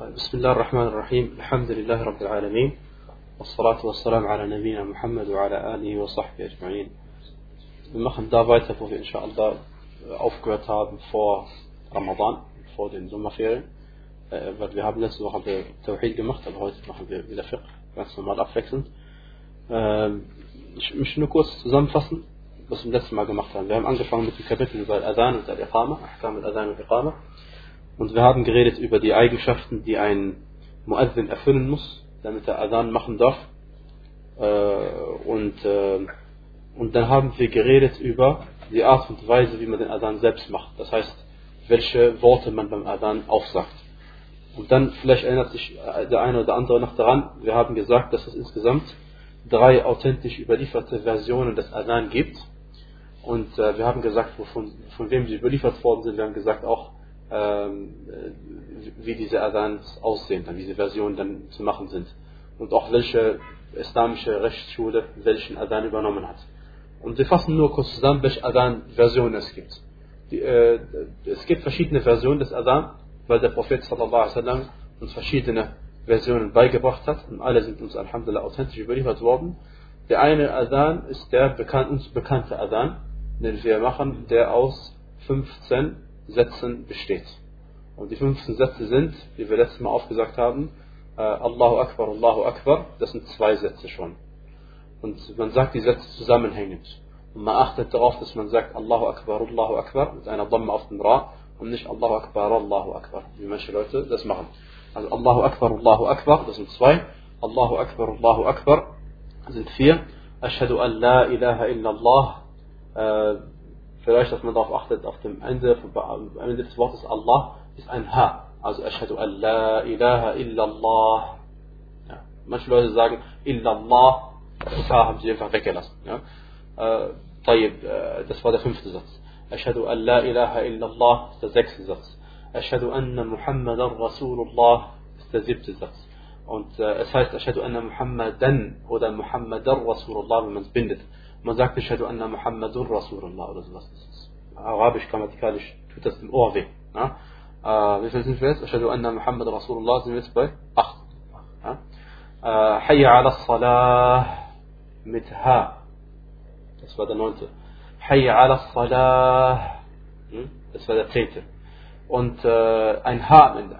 بسم الله الرحمن الرحيم الحمد لله رب العالمين والصلاة والسلام على نبينا محمد وعلى آله وصحبه أجمعين Wir machen da weiter, wo wir inshallah aufgehört haben vor Ramadan, vor den Sommerferien. Äh, weil wir haben letzte Woche Tawhid gemacht, aber heute machen wir wieder Fiqh, ganz normal abwechselnd. Ähm, ich möchte nur kurz zusammenfassen, was wir letztes Mal gemacht haben. Wir haben angefangen mit dem Kapitel über Adhan und Al-Iqama, Ahkam Al-Adhan und Al-Iqama. Und wir haben geredet über die Eigenschaften, die ein Muazzin erfüllen muss, damit er Adhan machen darf. Äh, und, äh, und dann haben wir geredet über die Art und Weise, wie man den Adhan selbst macht. Das heißt, welche Worte man beim Adhan aufsagt. Und dann, vielleicht erinnert sich der eine oder andere noch daran, wir haben gesagt, dass es insgesamt drei authentisch überlieferte Versionen des Adhan gibt. Und äh, wir haben gesagt, von, von wem sie überliefert worden sind. Wir haben gesagt auch, ähm, wie diese Adans aussehen, dann diese Versionen dann zu machen sind. Und auch welche islamische Rechtsschule welchen Adan übernommen hat. Und wir fassen nur kurz zusammen, welche Adan-Versionen es gibt. Die, äh, es gibt verschiedene Versionen des Adan, weil der Prophet sallallahu alaihi uns verschiedene Versionen beigebracht hat und alle sind uns alhamdulillah authentisch überliefert worden. Der eine Adan ist der bekannt, uns bekannte Adan, den wir machen, der aus 15 Sätzen besteht. Und die 15 Sätze sind, wie wir letztes Mal aufgesagt haben, äh, Allahu Akbar, Allahu Akbar, das sind zwei Sätze schon. Und man sagt die Sätze zusammenhängend. Und man achtet darauf, dass man sagt Allahu Akbar, Allahu Akbar mit einer Dhamma auf dem Ra und nicht Allahu Akbar, Allahu Akbar, wie manche Leute das machen. Also Allahu Akbar, Allahu Akbar, das sind zwei. Allahu Akbar, Allahu Akbar sind vier. Ashhadu an la ilaha illallah. Äh, vielleicht, dass man darauf achtet, auf dem Ende, am Ende des Wortes Allah ist ein Ha. Also Ashhadu an la ilaha illallah. Ja. Manche Leute sagen illallah, das Ha haben sie einfach weggelassen. Ja. Äh, طيب, äh, das war der fünfte Satz. Ashhadu an la ilaha illallah ist der sechste Satz. Ashhadu anna Muhammadan Rasulullah ist der siebte Satz. Und äh, es heißt Ashhadu anna Muhammadan oder Muhammadan Rasulullah, wenn man es bindet. Man sagt Ashhadu anna Muhammadur Rasulullah oder sowas. Arabisch grammatikalisch tut das im Ohr weh. Ja? Äh, wie viel sind wir jetzt? Ashhadu anna Muhammad Rasulullah sind wir jetzt bei 8. Ja? Äh, Hayya ala Salah mit Ha. Das war der neunte. Hayya ala Salah. Hm? Das war der zehnte. Und äh, ein Ha am Ende.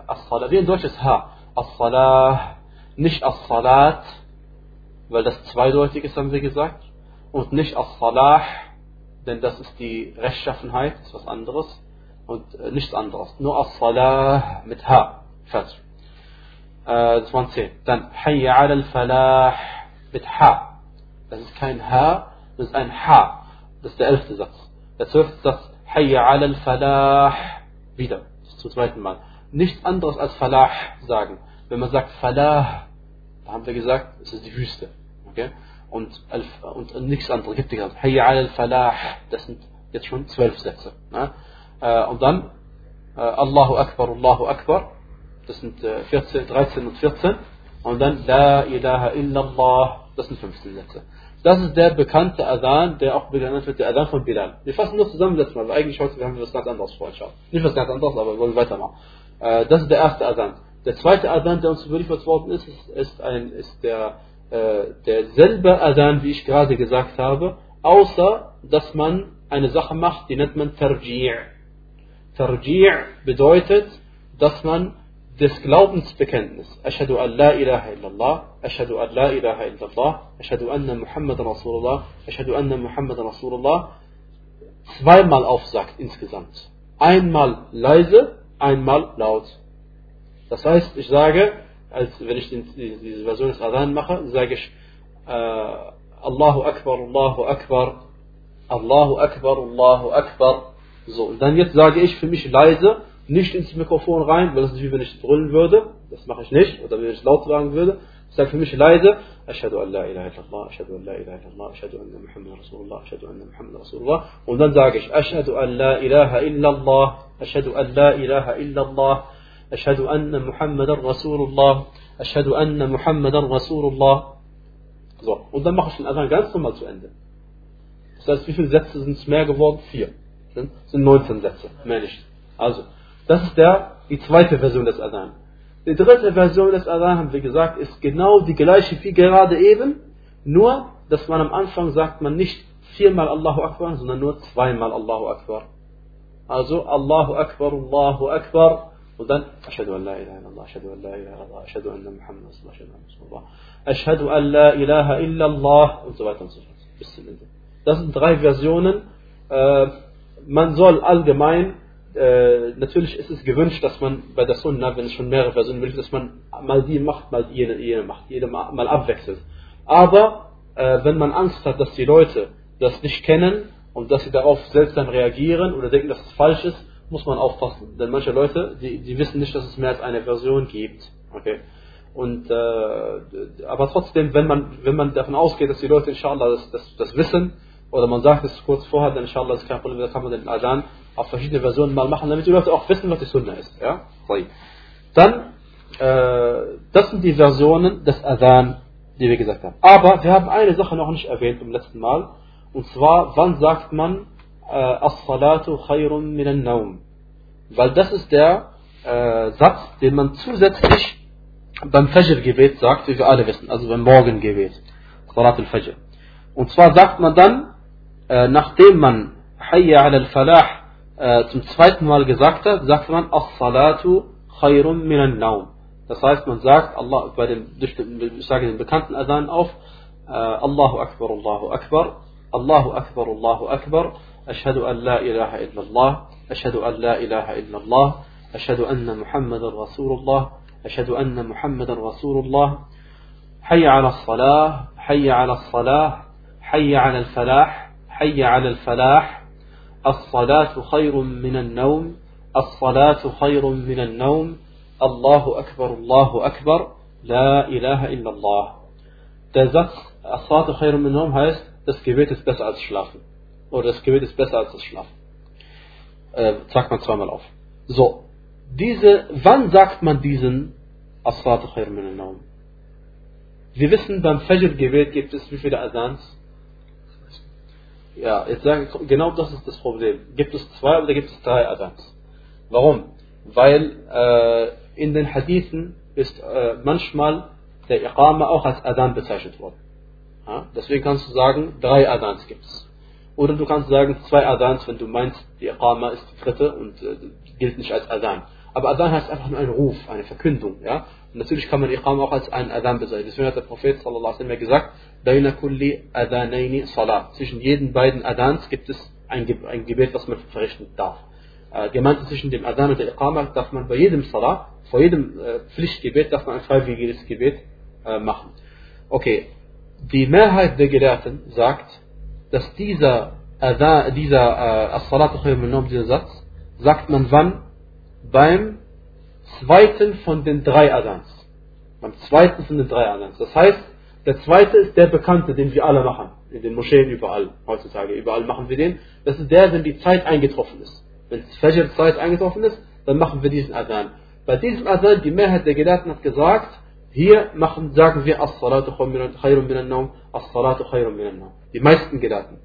Wie ein deutsches Ha. As-Salah. Nicht As-Salat. Weil das zweideutig ist, haben wir gesagt. Und nicht As-Salah. Denn das ist die Rechtschaffenheit. Das ist was anderes. Und äh, nichts anderes. Nur As-Salah mit Ha. Fertig. Äh, das waren zehn. Dann Hayya ala al-Falah mit Ha. Das ist kein Ha, das ist ein Ha. Das ist der elfte Satz. Der zwölfte Satz, Hayya ala al-Falah, wieder, das ist zum zweiten Mal. Nichts anderes als Falah sagen. Wenn man sagt Falah, da haben wir gesagt, es ist die Wüste. Okay? Und, und, nichts anderes gibt es. Hayya ala al-Falah, das sind jetzt schon zwölf Sätze. Ne? Und dann Allahu Akbar, Allahu Akbar, das sind 14, 13 und 14. Und dann La ilaha illallah, das sind 15 Sätze. Das ist der bekannte Adhan, der auch genannt wird, der Adhan von Bilal. Wir fassen nur zusammen letztes Mal, weil eigentlich heute haben wir was ganz anderes vorgeschaut. Nicht was ganz anderes, aber wir wollen weitermachen. Das ist der erste Adhan. Der zweite Adhan, der uns überliefert worden ist, ist, ist, ein, ist der, äh, derselbe Adhan, wie ich gerade gesagt habe, außer, dass man eine Sache macht, die nennt man Tarji'. Tarji' bedeutet, dass man des Glaubensbekenntnis, Ashhadu an la ilaha illallah, Ashhadu an la ilaha illallah, Ashhadu anna Muhammad Rasulullah, Ashhadu anna Muhammad Rasulullah, zweimal aufsagt insgesamt. Einmal leise, einmal laut. Das heißt, ich sage, als wenn ich diese Version des Adhan mache, sage ich äh, Allahu Akbar, Allahu Akbar, Allahu Akbar, Allahu Akbar. So, und dann jetzt sage ich für mich leise, nicht ins Mikrofon rein, weil das ist wie wenn ich brüllen würde. Das mache ich nicht. Oder wenn ich laut sagen würde. Ich sage für mich leise, Ashhadu an la ilaha illallah, Ashhadu an la ilaha illallah, Ashhadu anna Muhammad Rasulullah, Ashhadu anna Muhammad Rasulullah. Und dann sage ich, Ashhadu an la ilaha illallah, Ashhadu an la ilaha illallah, Ashhadu anna Muhammadan Rasulullah, Ashhadu anna Muhammadan Rasulullah. So, und dann mache ich den Adhan ganz normal zu Ende. Das heißt, wie viele Sätze sind es mehr geworden? Vier. Das sind 19 Sätze, mehr nicht. Also, das ist der, die zweite Version des Adhan. Die dritte Version des Adhan, haben wir gesagt, ist genau die gleiche wie gerade eben, nur, dass man am Anfang sagt man nicht viermal Allahu Akbar, sondern nur zweimal Allahu Akbar. Also Allahu Akbar, Allahu Akbar und dann Ashadu an la ilaha illallah, Ashadu an la ilaha illallah, Ashadu anna Muhammad sallallahu Ashadu an la ilaha illallah und so weiter und so fort. Bis zum Ende. Das sind drei Versionen. Äh, man soll allgemein äh, natürlich ist es gewünscht, dass man bei der Sunna, wenn es schon mehrere Versionen will, dass man mal die macht, mal jene, jene macht, jede mal, mal abwechselt. Aber äh, wenn man Angst hat, dass die Leute das nicht kennen und dass sie darauf seltsam reagieren oder denken, dass es falsch ist, muss man aufpassen. Denn manche Leute, die, die wissen nicht, dass es mehr als eine Version gibt. Okay. Und, äh, aber trotzdem, wenn man, wenn man davon ausgeht, dass die Leute inshallah das, das, das wissen, oder man sagt es kurz vorher, dann inshallah ist kein Problem, kann man den Adhan auf verschiedene Versionen mal machen, damit die Leute auch wissen, was die Sunna ist. Ja? Dann, äh, das sind die Versionen des Adhan, die wir gesagt haben. Aber wir haben eine Sache noch nicht erwähnt im letzten Mal, und zwar, wann sagt man As-Salatu khayrun minan Naum? Weil das ist der äh, Satz, den man zusätzlich beim Fajr-Gebet sagt, wie wir alle wissen, also beim Morgengebet, Salat al-Fajr. Und zwar sagt man dann, äh, nachdem man Hayya al-Falah äh, zum zweiten Mal gesagt hat, sagt man As-Salatu khayrun minan Naum. Das heißt, man sagt, Allah, bei dem, ich sage den bekannten Adhan auf, äh, Allahu Akbar, Allahu Akbar, Allahu Akbar, Allahu Akbar, أشهد أن لا إله إلا الله أشهد أن لا إله إلا الله أشهد أن محمد رسول الله أشهد أن محمد رسول الله. حي على الصلاة حي على الصلاة حي على الفلاح حي على الفلاح. الصلاة خير من النوم الصلاة خير من النوم. الله أكبر الله أكبر. لا إله إلا الله. تزق الصلاة خير من النوم. هايست تسكيبيت تسبس على الشلافن Oder das Gebet ist besser als das Schlafen. Äh, sagt man zweimal auf. So, diese, wann sagt man diesen As-Salatu khairu min? Wir wissen, beim Fajr-Gebet gibt es wie viele Adans? Ja, jetzt sagen, genau das ist das Problem. Gibt es zwei oder gibt es drei Adans? Warum? Weil äh, in den Hadithen ist äh, manchmal der Iqama auch als Adan bezeichnet worden. Ja? Deswegen kannst du sagen, drei Adans gibt es. Oder du kannst sagen, zwei Adans, wenn du meinst, die Iqama ist die dritte und äh, gilt nicht als Adan. Aber Adan heißt einfach nur ein Ruf, eine Verkündung. Ja? Und natürlich kann man Iqama auch als einen Adan bezeichnen. Deswegen hat der Prophet sallallahu alaihi wasallam gesagt, Baina kulli adanaini salat. Zwischen jeden beiden Adans gibt es ein, ein Gebet, was man verrichten darf. Äh, gemeint zwischen dem Adan und der Iqama darf man bei jedem Salat, vor jedem äh, Pflichtgebet, darf man ein freiwilliges Gebet äh, machen. Okay, die Mehrheit der Gelehrten sagt, dass dieser Adhan, dieser äh, As-Salatu dieser Satz, sagt man wann? Beim zweiten von den drei Adans. Beim zweiten von den drei Adans. Das heißt, der zweite ist der bekannte, den wir alle machen. In den Moscheen überall, heutzutage. Überall machen wir den. Das ist der, wenn die Zeit eingetroffen ist. Wenn Fajr-Zeit eingetroffen ist, dann machen wir diesen Adhan. Bei diesem Adhan, die Mehrheit der Gelehrten hat gesagt, hier machen, sagen wir As-Salatu khayrun minan Naum, As-Salatu khayrun minan Naum. Die meisten Gelehrten.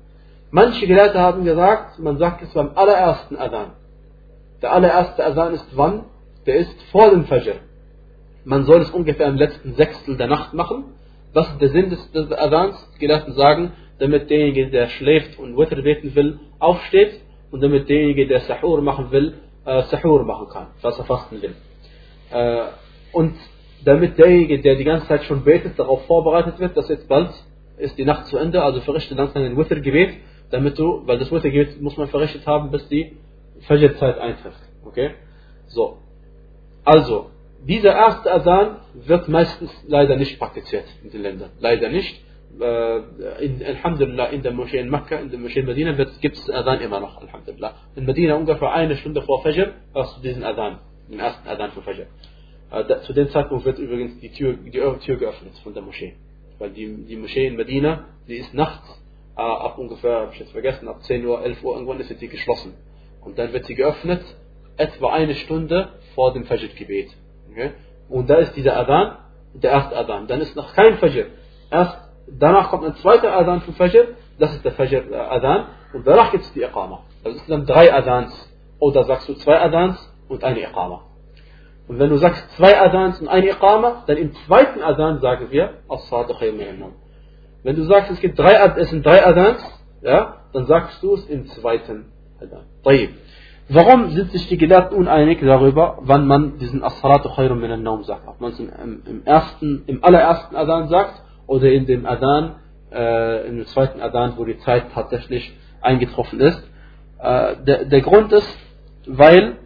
Manche Gelehrte haben gesagt, man sagt es beim allerersten Adhan. Der allererste Adhan ist wann? Der ist vor dem Fajr. Man soll es ungefähr im letzten Sechstel der Nacht machen was ist der Sinn des, des Adans? Die Gelehrten sagen, damit derjenige, der schläft und Witr beten will, aufsteht und damit derjenige, der Sahur machen will, äh, Sahur machen kann, was er fasten will. Äh, und damit derjenige, der die ganze Zeit schon betet, darauf vorbereitet wird, dass jetzt bald ist die Nacht zu Ende, also verrichte langsam ein Witr-Gebet, damit du, weil das Witr-Gebet muss man verrichtet haben, bis die Fajr-Zeit eintrifft. Okay? So. Also, dieser erste Adhan wird meistens leider nicht praktiziert in den Ländern. Leider nicht. Äh, in, Alhamdulillah, in der Moschee in Mekka, in der Moschee in Medina gibt es Adhan immer noch, Alhamdulillah. In Medina ungefähr eine Stunde vor Fajr hast du diesen Adhan, den ersten Adhan für Fajr. Äh, zu dem Zeitpunkt wird übrigens die Tür, die Tür geöffnet von der Moschee. Weil die, die Moschee in Medina, die ist nachts äh, ab ungefähr, habe ich jetzt vergessen, ab 10 Uhr, 11 Uhr irgendwann ist sie geschlossen. Und dann wird sie geöffnet, etwa eine Stunde vor dem Fajr-Gebet. Okay? Und da ist dieser Adhan, der erste Adhan. Dann ist noch kein Fajr. Erst danach kommt ein zweiter Adhan für Fajr, das ist der Fajr äh. Und danach gibt es die Iqama. Das ist dann drei Adhans. Oder sagst du zwei Adhans und eine Iqama. Und wenn du sagst zwei Adans und eine Iqama, dann im zweiten Adan sagen wir As-Salatu Wenn du sagst, es, gibt drei, es sind drei Adans, ja, dann sagst du es im zweiten Adan. Tayyib. Warum sind sich die Gelehrten uneinig darüber, wann man diesen As-Salatu Khayrun min Naum sagt? Ob man es im, im, ersten, im allerersten Adan sagt oder in dem Adan, äh, in dem zweiten Adan, wo die Zeit tatsächlich eingetroffen ist. Äh, der, der Grund ist, weil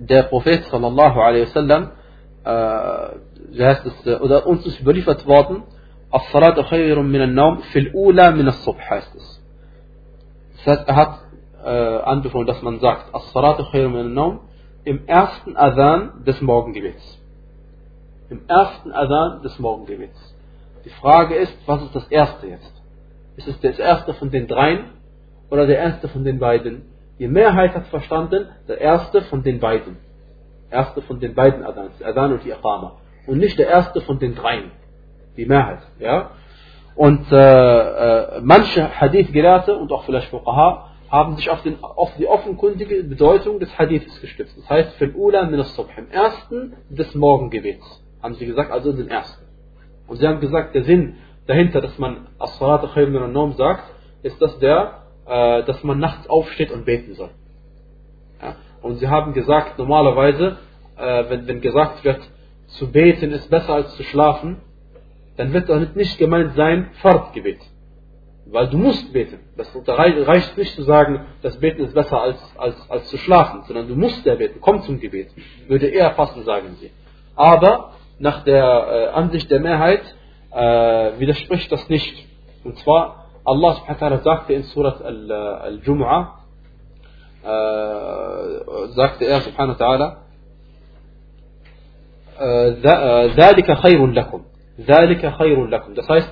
der Prophet sallallahu alaihi wasallam, äh, heißt es, äh, oder uns ist überliefert worden, As-Salatu khayrun min al-Naum fil Ula min al-Subh heißt es. Das heißt, er hat äh, anbefohlen, dass man sagt, As-Salatu khayrun min al-Naum im ersten Adhan des Morgengebets. Im ersten Adhan des Morgengebets. Die Frage ist, was ist das erste jetzt? Ist es das erste von den dreien oder der erste von den beiden? Die Mehrheit hat verstanden, der erste von den beiden. Erste von den beiden Adans, Adan und die Iqama. Und nicht der erste von den dreien. Die Mehrheit, ja. Und äh, äh, manche Hadith-Gelehrte und auch vielleicht Fuqaha haben sich auf, den, auf, die offenkundige Bedeutung des Hadiths gestützt. Das heißt, für Ula min im ersten des Morgengebets. Haben sie gesagt, also den ersten. Und sie haben gesagt, der Sinn dahinter, dass man As-Salat khayr min sagt, ist, dass der äh, dass man nachts aufsteht und beten soll. Ja? Und sie haben gesagt, normalerweise, äh, wenn, wenn gesagt wird, zu beten ist besser als zu schlafen, dann wird damit nicht gemeint sein, Fahrtgebet. Weil du musst beten. Das reicht nicht zu sagen, das Beten ist besser als, als, als zu schlafen, sondern du musst ja beten. Komm zum Gebet. Würde eher passen, sagen sie. Aber nach der äh, Ansicht der Mehrheit äh, widerspricht das nicht. Und zwar Subhanahu wa ta'ala sagte in Surat Al-Jum'ah, äh, sagte er subhanahu wa ta'ala, ذلك خير لكم ذلك خير لكم das heißt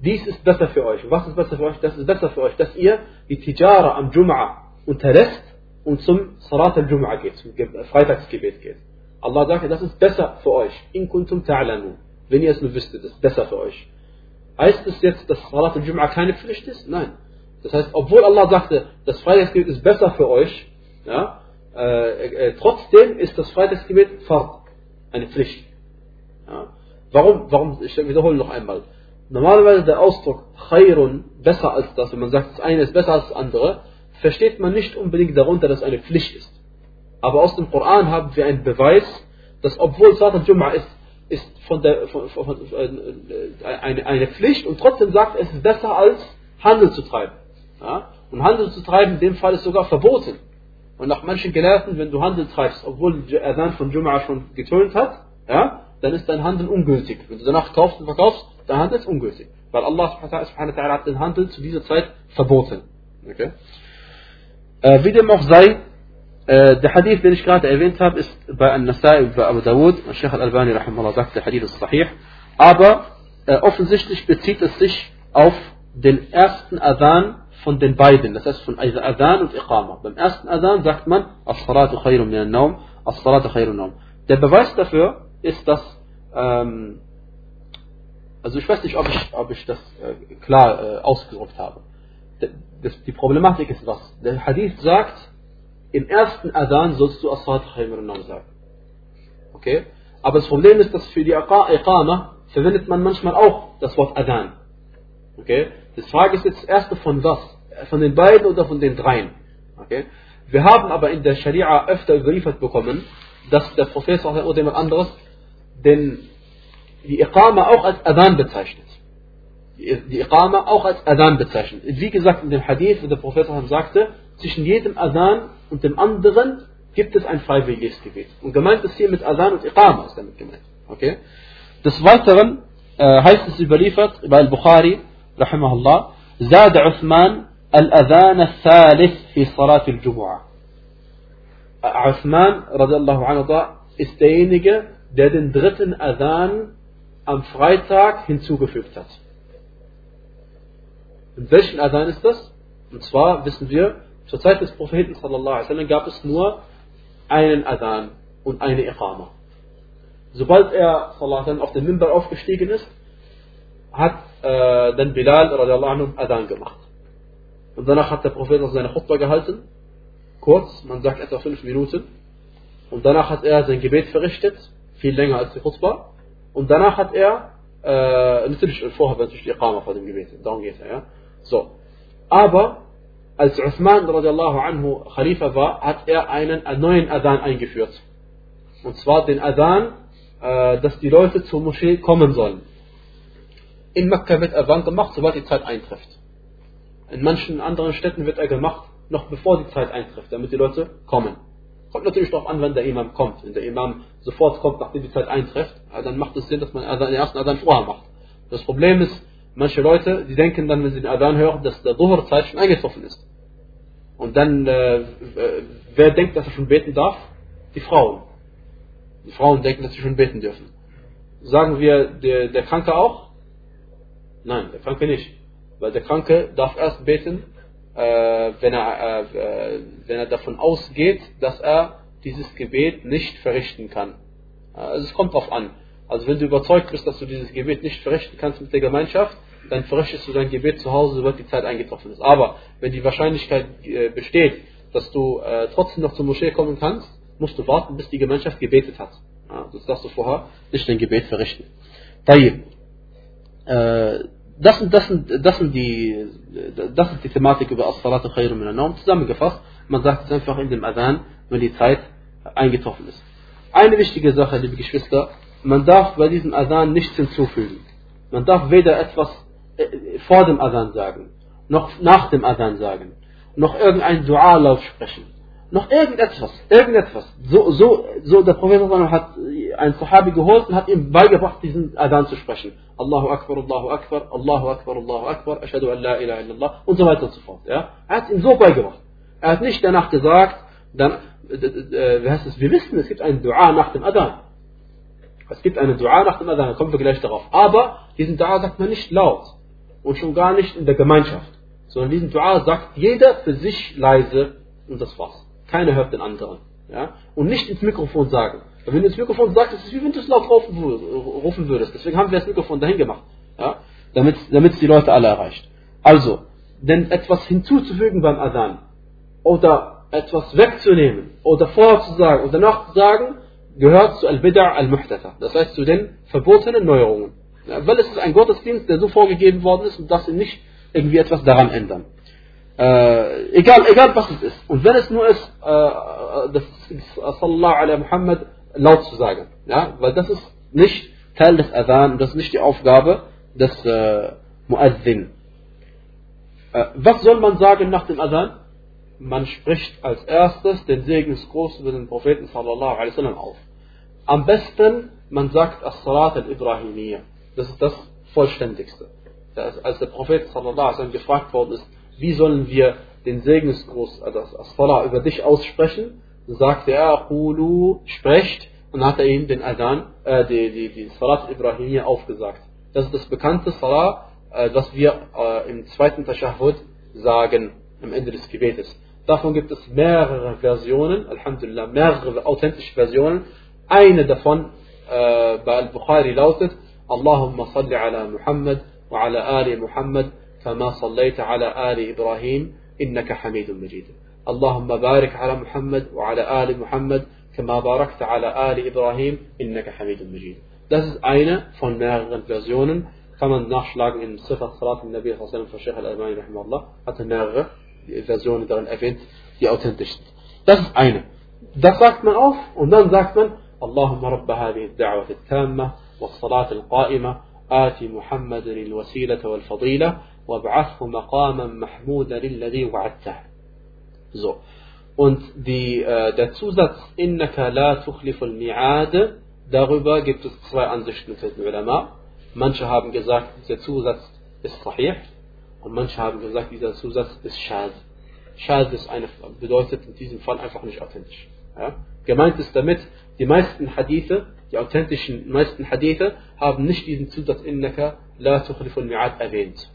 dies ist besser für euch was ist besser für euch das ist besser für euch dass ihr die Tijara am Jum'a unterlässt und zum Salat al-Jum'a geht zum Freitagsgebet geht Allah sagt das ist besser für euch in kuntum ta'lamun wenn ihr es nur wüsstet ist besser für euch Heißt es jetzt, dass Salat al-Jum'a keine Pflicht ist? Nein. Das heißt, obwohl Allah sagte, das Freitagsgebet ist besser für euch, ja, äh, äh, trotzdem ist das Freitagsgebet Fard, eine Pflicht. Ja. Warum? Warum? Ich wiederhole noch einmal. Normalerweise der Ausdruck Khairun, besser als das, wenn man sagt, das eine ist besser als das andere, versteht man nicht unbedingt darunter, dass es eine Pflicht ist. Aber aus dem Koran haben wir einen Beweis, dass obwohl Salat al-Jum'a ist ist von der, von, von, von, äh, eine, eine Pflicht und trotzdem sagt, es ist besser als Handel zu treiben. Ja? Und Handel zu treiben in dem Fall ist sogar verboten. Und nach manchen Gelehrten, wenn du Handel treibst, obwohl der Adhan von Jum'a schon getönt hat, ja, dann ist dein Handel ungültig. Wenn du danach kaufst und verkaufst, dein Handel ist ungültig. Weil Allah subhanahu wa hat den Handel zu dieser Zeit verboten. Okay? Äh, wie dem auch sei, der Hadith, den ich gerade erwähnt habe, ist bei An-Nasai und bei Abu Dawud. Sheikh Al-Albani rahimahullah sagt, der Hadith ist sahih. Aber äh, offensichtlich bezieht es sich auf den ersten Adhan von den beiden. Das heißt von Adhan und Iqama. Beim ersten Adhan sagt man, As-Salatu khayrun min al-Nawm, As-Salatu khayrun Nawm. Der Beweis dafür ist, dass, ähm, also ich weiß nicht, ob ich, ob ich das äh, klar äh, ausgedrückt habe. Das, die Problematik ist was? Der Hadith sagt, im ersten Adhan sollst du As-Salat Khayr sagen. Okay? Aber das Problem ist, dass für die Iqama verwendet man manchmal auch das Wort Adhan. Okay? Die Frage ist jetzt erste von was? Von den beiden oder von den dreien? Okay? Wir haben aber in der Scharia öfter überliefert bekommen, dass der Prophet oder jemand anderes den, die Iqama auch als Adhan bezeichnet Die Iqama auch als Adhan bezeichnet. Wie gesagt in dem Hadith, wo der Prophet sagte, zwischen jedem Adhan und dem anderen gibt es ein freiwilliges Gebet. Und gemeint ist hier mit Adhan und Iqama ist damit gemeint. Okay? Des Weiteren äh, heißt es überliefert bei Al-Bukhari, rahimahullah, زاد عثمان الأذان الثالث في صلاة الجمعة. Uthman, radiallahu anhu, ist derjenige, der den dritten Adhan am Freitag hinzugefügt hat. Und welchen Adhan ist das? Und zwar wissen wir, zur Zeit des Propheten sallallahu gab es nur einen Adhan und eine Iqama. Sobald er sallallahu auf den Mimbar aufgestiegen ist, hat äh, dann Bilal radiallahu anhu Adhan gemacht. Und danach hat der Prophet seine Khutbah gehalten, kurz, man sagt etwa fünf Minuten. und danach hat er sein Gebet verrichtet, viel länger als die Khutbah, und danach hat er, äh, natürlich vorher natürlich die Iqama vor dem Gebet, darum geht er, ja. So. Aber, als Uthman radiallahu anhu Khalifa war, hat er einen, neuen Adhan eingeführt. Und zwar den Adhan, äh, dass die Leute zur Moschee kommen sollen. In Mekka wird Adhan gemacht, sobald die Zeit eintrifft. In manchen anderen Städten wird er gemacht, noch bevor die Zeit eintrifft, damit die Leute kommen. Kommt natürlich darauf an, wenn der Imam kommt. Wenn der Imam sofort kommt, nachdem die Zeit eintrifft, dann macht es Sinn, dass man den ersten Adhan vorher macht. Das Problem ist, manche Leute, die denken dann, wenn sie den Adhan hören, dass der Dhuhr-Zeit schon eingetroffen ist. Und dann, äh, wer denkt, dass er schon beten darf? Die Frauen. Die Frauen denken, dass sie schon beten dürfen. Sagen wir, der, der Kranke auch? Nein, der Kranke nicht. Weil der Kranke darf erst beten, äh, wenn, er, äh, wenn er davon ausgeht, dass er dieses Gebet nicht verrichten kann. Also es kommt darauf an. Also wenn du überzeugt bist, dass du dieses Gebet nicht verrichten kannst mit der Gemeinschaft, dann verrichtest du dein Gebet zu Hause, sobald die Zeit eingetroffen ist. Aber wenn die Wahrscheinlichkeit äh, besteht, dass du äh, trotzdem noch zur Moschee kommen kannst, musst du warten, bis die Gemeinschaft gebetet hat. Ja, das darfst du vorher nicht dein Gebet verrichten. Tayyib. Äh, das, sind, das, sind, das, sind die, das ist die Thematik über As-Salatu Khairun min al Zusammengefasst, man sagt es einfach in dem Adhan, wenn die Zeit eingetroffen ist. Eine wichtige Sache, liebe Geschwister, man darf bei diesem Adhan nichts hinzufügen. Man darf weder etwas vor dem Adhan sagen, noch nach dem Adhan sagen, noch irgendein Dua laut sprechen, noch irgendetwas, irgendetwas. So, so, so der Prophet hat einen Sahabi geholt und hat ihm beigebracht, diesen Adhan zu sprechen. Allahu Akbar, Allahu Akbar, Allahu Akbar, Allahu Akbar, Ashadu an la ilaha illallah und so weiter und so fort. Ja? Er hat ihm so beigebracht. Er hat nicht danach gesagt, dann, äh, wie heißt es, wir wissen, es gibt einen Dua nach dem Adhan. Es gibt eine Dua nach dem Adhan, da kommen wir gleich darauf. Aber diesen Dua sagt man nicht laut und schon gar nicht in der Gemeinschaft, sondern diesen Dua sagt jeder für sich leise und das war's. Keiner hört den anderen. Ja? Und nicht ins Mikrofon sagen. Weil wenn du ins Mikrofon sagst, ist es wie wenn du es laut rufen würdest. Deswegen haben wir das Mikrofon dahin gemacht. Ja? Damit es die Leute alle erreicht. Also, denn etwas hinzuzufügen beim Adhan oder etwas wegzunehmen oder vorher zu sagen oder danach zu sagen, gehört zu Al-Bid'a Al-Muhdatha. Das heißt zu den verbotenen Neuerungen. Weil es ist ein Gottesdienst, der so vorgegeben worden ist und dass sie nicht irgendwie etwas daran ändern. Äh, egal, egal was es ist. Und wenn es nur ist, äh, das Sallallahu alaihi Muhammad laut zu sagen. Ja? Weil das ist nicht Teil des Adhan, das ist nicht die Aufgabe des äh, Muazzin. Äh, was soll man sagen nach dem Adhan? Man spricht als erstes den Segensgruß über den Propheten sallallahu alaihi wasallam auf. Am besten, man sagt As-Salat al-Ibrahimiyya. Das ist das Vollständigste. Als der Prophet wasallam gefragt worden ist, wie sollen wir den Segensgruß, also das Salah über dich aussprechen? sagte er, Qulu, sprecht, und hat er ihm den Adhan, äh, die, die, die Salat Ibrahimiyya aufgesagt. Das ist das bekannte Salah, äh, das wir äh, im zweiten Tashahhud sagen, am Ende des Gebetes. Davon gibt es mehrere Versionen, Alhamdulillah, mehrere authentische Versionen. Eine davon äh, bei Al-Bukhari lautet, Allahumma salli ala Muhammad wa ala ali Muhammad كما صليت على آل إبراهيم إنك حميد مجيد اللهم بارك على محمد وعلى آل محمد كما باركت على آل إبراهيم إنك حميد مجيد Das ist eine von mehreren Versionen. Kann man nachschlagen in Sifat Salat al-Nabi von Sheikh al-Albani rahimahullah. Hatte mehrere Versionen darin erwähnt, die authentisch sind. Das ist eine. Das sagt man auf und dann sagt man اللهم رب هذه الدعوة التامة والصلاة القائمة آت محمد الوسيلة والفضيلة وابعثه مقاما محمودا الذي وعدته. So. Und die, äh, der Zusatz innaka la tukhliful mi'ad, darüber gibt es zwei Ansichten für die Ulama. Manche haben gesagt, dieser Zusatz ist sahih und manche haben gesagt, dieser Zusatz ist shaz. Shaz ist eine, bedeutet in diesem Fall einfach nicht authentisch. Ja? Gemeint ist damit, die meisten Hadithe, die authentischen meisten Hadithe, haben nicht diesen Zusatz innaka la tukhliful mi'ad erwähnt.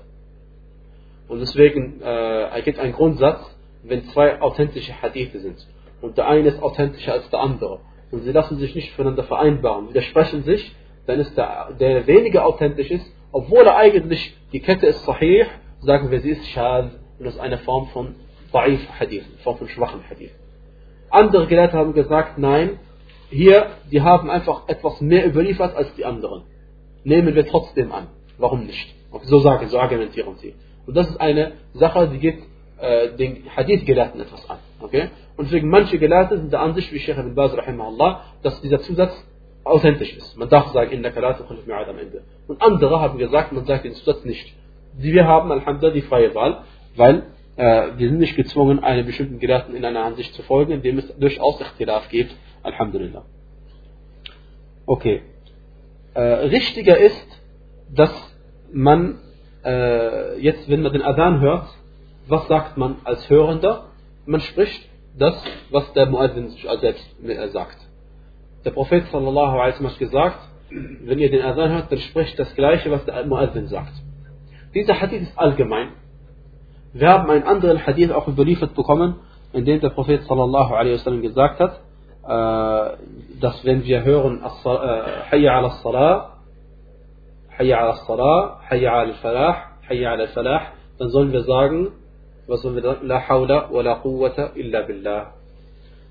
Und deswegen äh, ergibt ein Grundsatz, wenn zwei authentische Hadithe sind und der eine ist authentischer als der andere und sie lassen sich nicht voneinander vereinbaren, widersprechen sich, dann ist der, der weniger authentisch ist, obwohl er eigentlich die Kette ist sahih, sagen wir, sie ist shad und das ist eine Form von da'if Hadith, eine Form von schwachen Hadith. Andere Gelehrte haben gesagt, nein, hier, die haben einfach etwas mehr überliefert als die anderen. Nehmen wir trotzdem an. Warum nicht? So sagen, so argumentieren sie. Und das ist eine Sache, die geht äh, den Hadith-Gelehrten etwas an. Okay? Und deswegen manche Gelehrte sind der Ansicht, wie Sheikh Ibn Baz dass dieser Zusatz authentisch ist. Man darf sagen, in der Kalate am Ende. Und andere haben gesagt, man sagt den Zusatz nicht. Wir haben, Alhamdulillah, die freie Wahl, weil äh, wir sind nicht gezwungen, einem bestimmten Gelehrten in einer Ansicht zu folgen, indem es durchaus Ikhtilaf gibt. Alhamdulillah. Okay. Äh, richtiger ist, dass man äh, jetzt, wenn man den Adhan hört, was sagt man als Hörender? Man spricht das, was der Muazzin selbst sagt. Der Prophet sallallahu alaihi wasallam hat gesagt, wenn ihr den Adhan hört, dann spricht das Gleiche, was der Muazzin sagt. Dieser Hadith ist allgemein. Wir haben einen anderen Hadith auch überliefert bekommen, in dem der Prophet sallallahu alaihi wasallam gesagt hat, äh, dass wenn wir hören, äh, Hayya ala salah, Hayya ala salah, Hayya ala falah, Hayya ala falah, dann sollen wir sagen, was sollen wir sagen? La hawla wa la quwwata illa billah.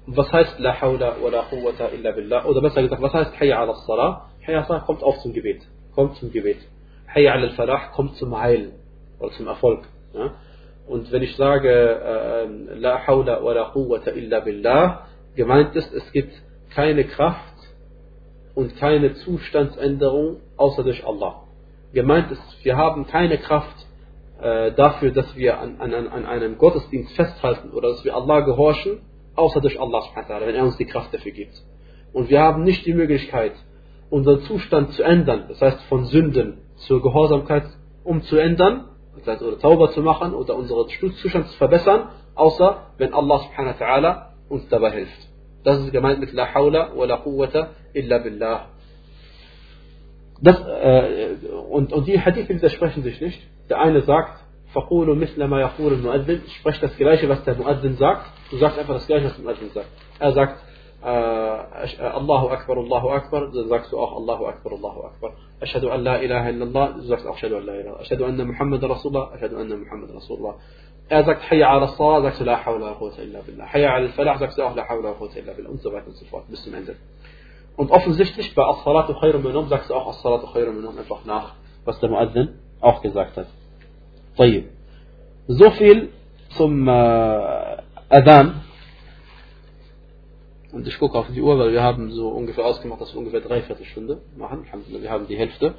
Was heißt La hawla wa la quwwata illa billah? Oder besser gesagt, was heißt Hayya ala salah? Hayya ala salah kommt auch zum Gebet. Kommt zum Gebet. Hayya ala falah kommt zum Heil oder zum Erfolg. Ja? Und wenn ich sage äh, La hawla wa la quwwata illa billah, gemeint ist, es gibt keine Kraft und keine Zustandsänderung außer durch Allah. Gemeint ist, wir haben keine Kraft äh, dafür, dass wir an, an, an, einem Gottesdienst festhalten oder dass wir Allah gehorchen, außer durch Allah, wenn er uns die Kraft dafür gibt. Und wir haben nicht die Möglichkeit, unseren Zustand zu ändern, das heißt von Sünden zur Gehorsamkeit umzuändern, das heißt, oder Tauber zu machen oder unseren Zustand zu verbessern, außer wenn Allah subhanahu wa uns dabei hilft. Das ist gemeint mit La Hawla wa La Quwwata illa Billah. Das, äh, und, und die Hadithe widersprechen sich nicht. Der eine sagt, فقولوا مثل ما يقول المؤذن, sprecht das gleiche, was der Muazzin sagt. Du sagst einfach das gleiche, was der Muazzin sagt. Er sagt, äh, Allahu Akbar, Allahu Akbar, dann sagst du auch Allahu Akbar, Allahu Akbar. Ashhadu an la ilaha illallah, du sagst auch Ashhadu an la ilaha. Ashhadu anna Muhammad Rasulullah, Ashhadu anna Muhammad Rasulullah. Er sagt Hayya ala Salah, sagst du La hawla wa quwwata illa billah. Hayya ala al-Falah, sagst du auch La hawla wa quwwata illa billah. Und so weiter und so fort, bis zum Ende. Und offensichtlich bei As-Salatu khayrun minum sagst du auch As-Salatu khayrun minum einfach nach, was der Muazzin auch gesagt hat. طيب. So viel zum äh, Adhan. Und ich gucke auf die Uhr, weil wir haben so ungefähr ausgemacht, dass wir ungefähr dreiviertel Stunde machen. Wir haben die Hälfte.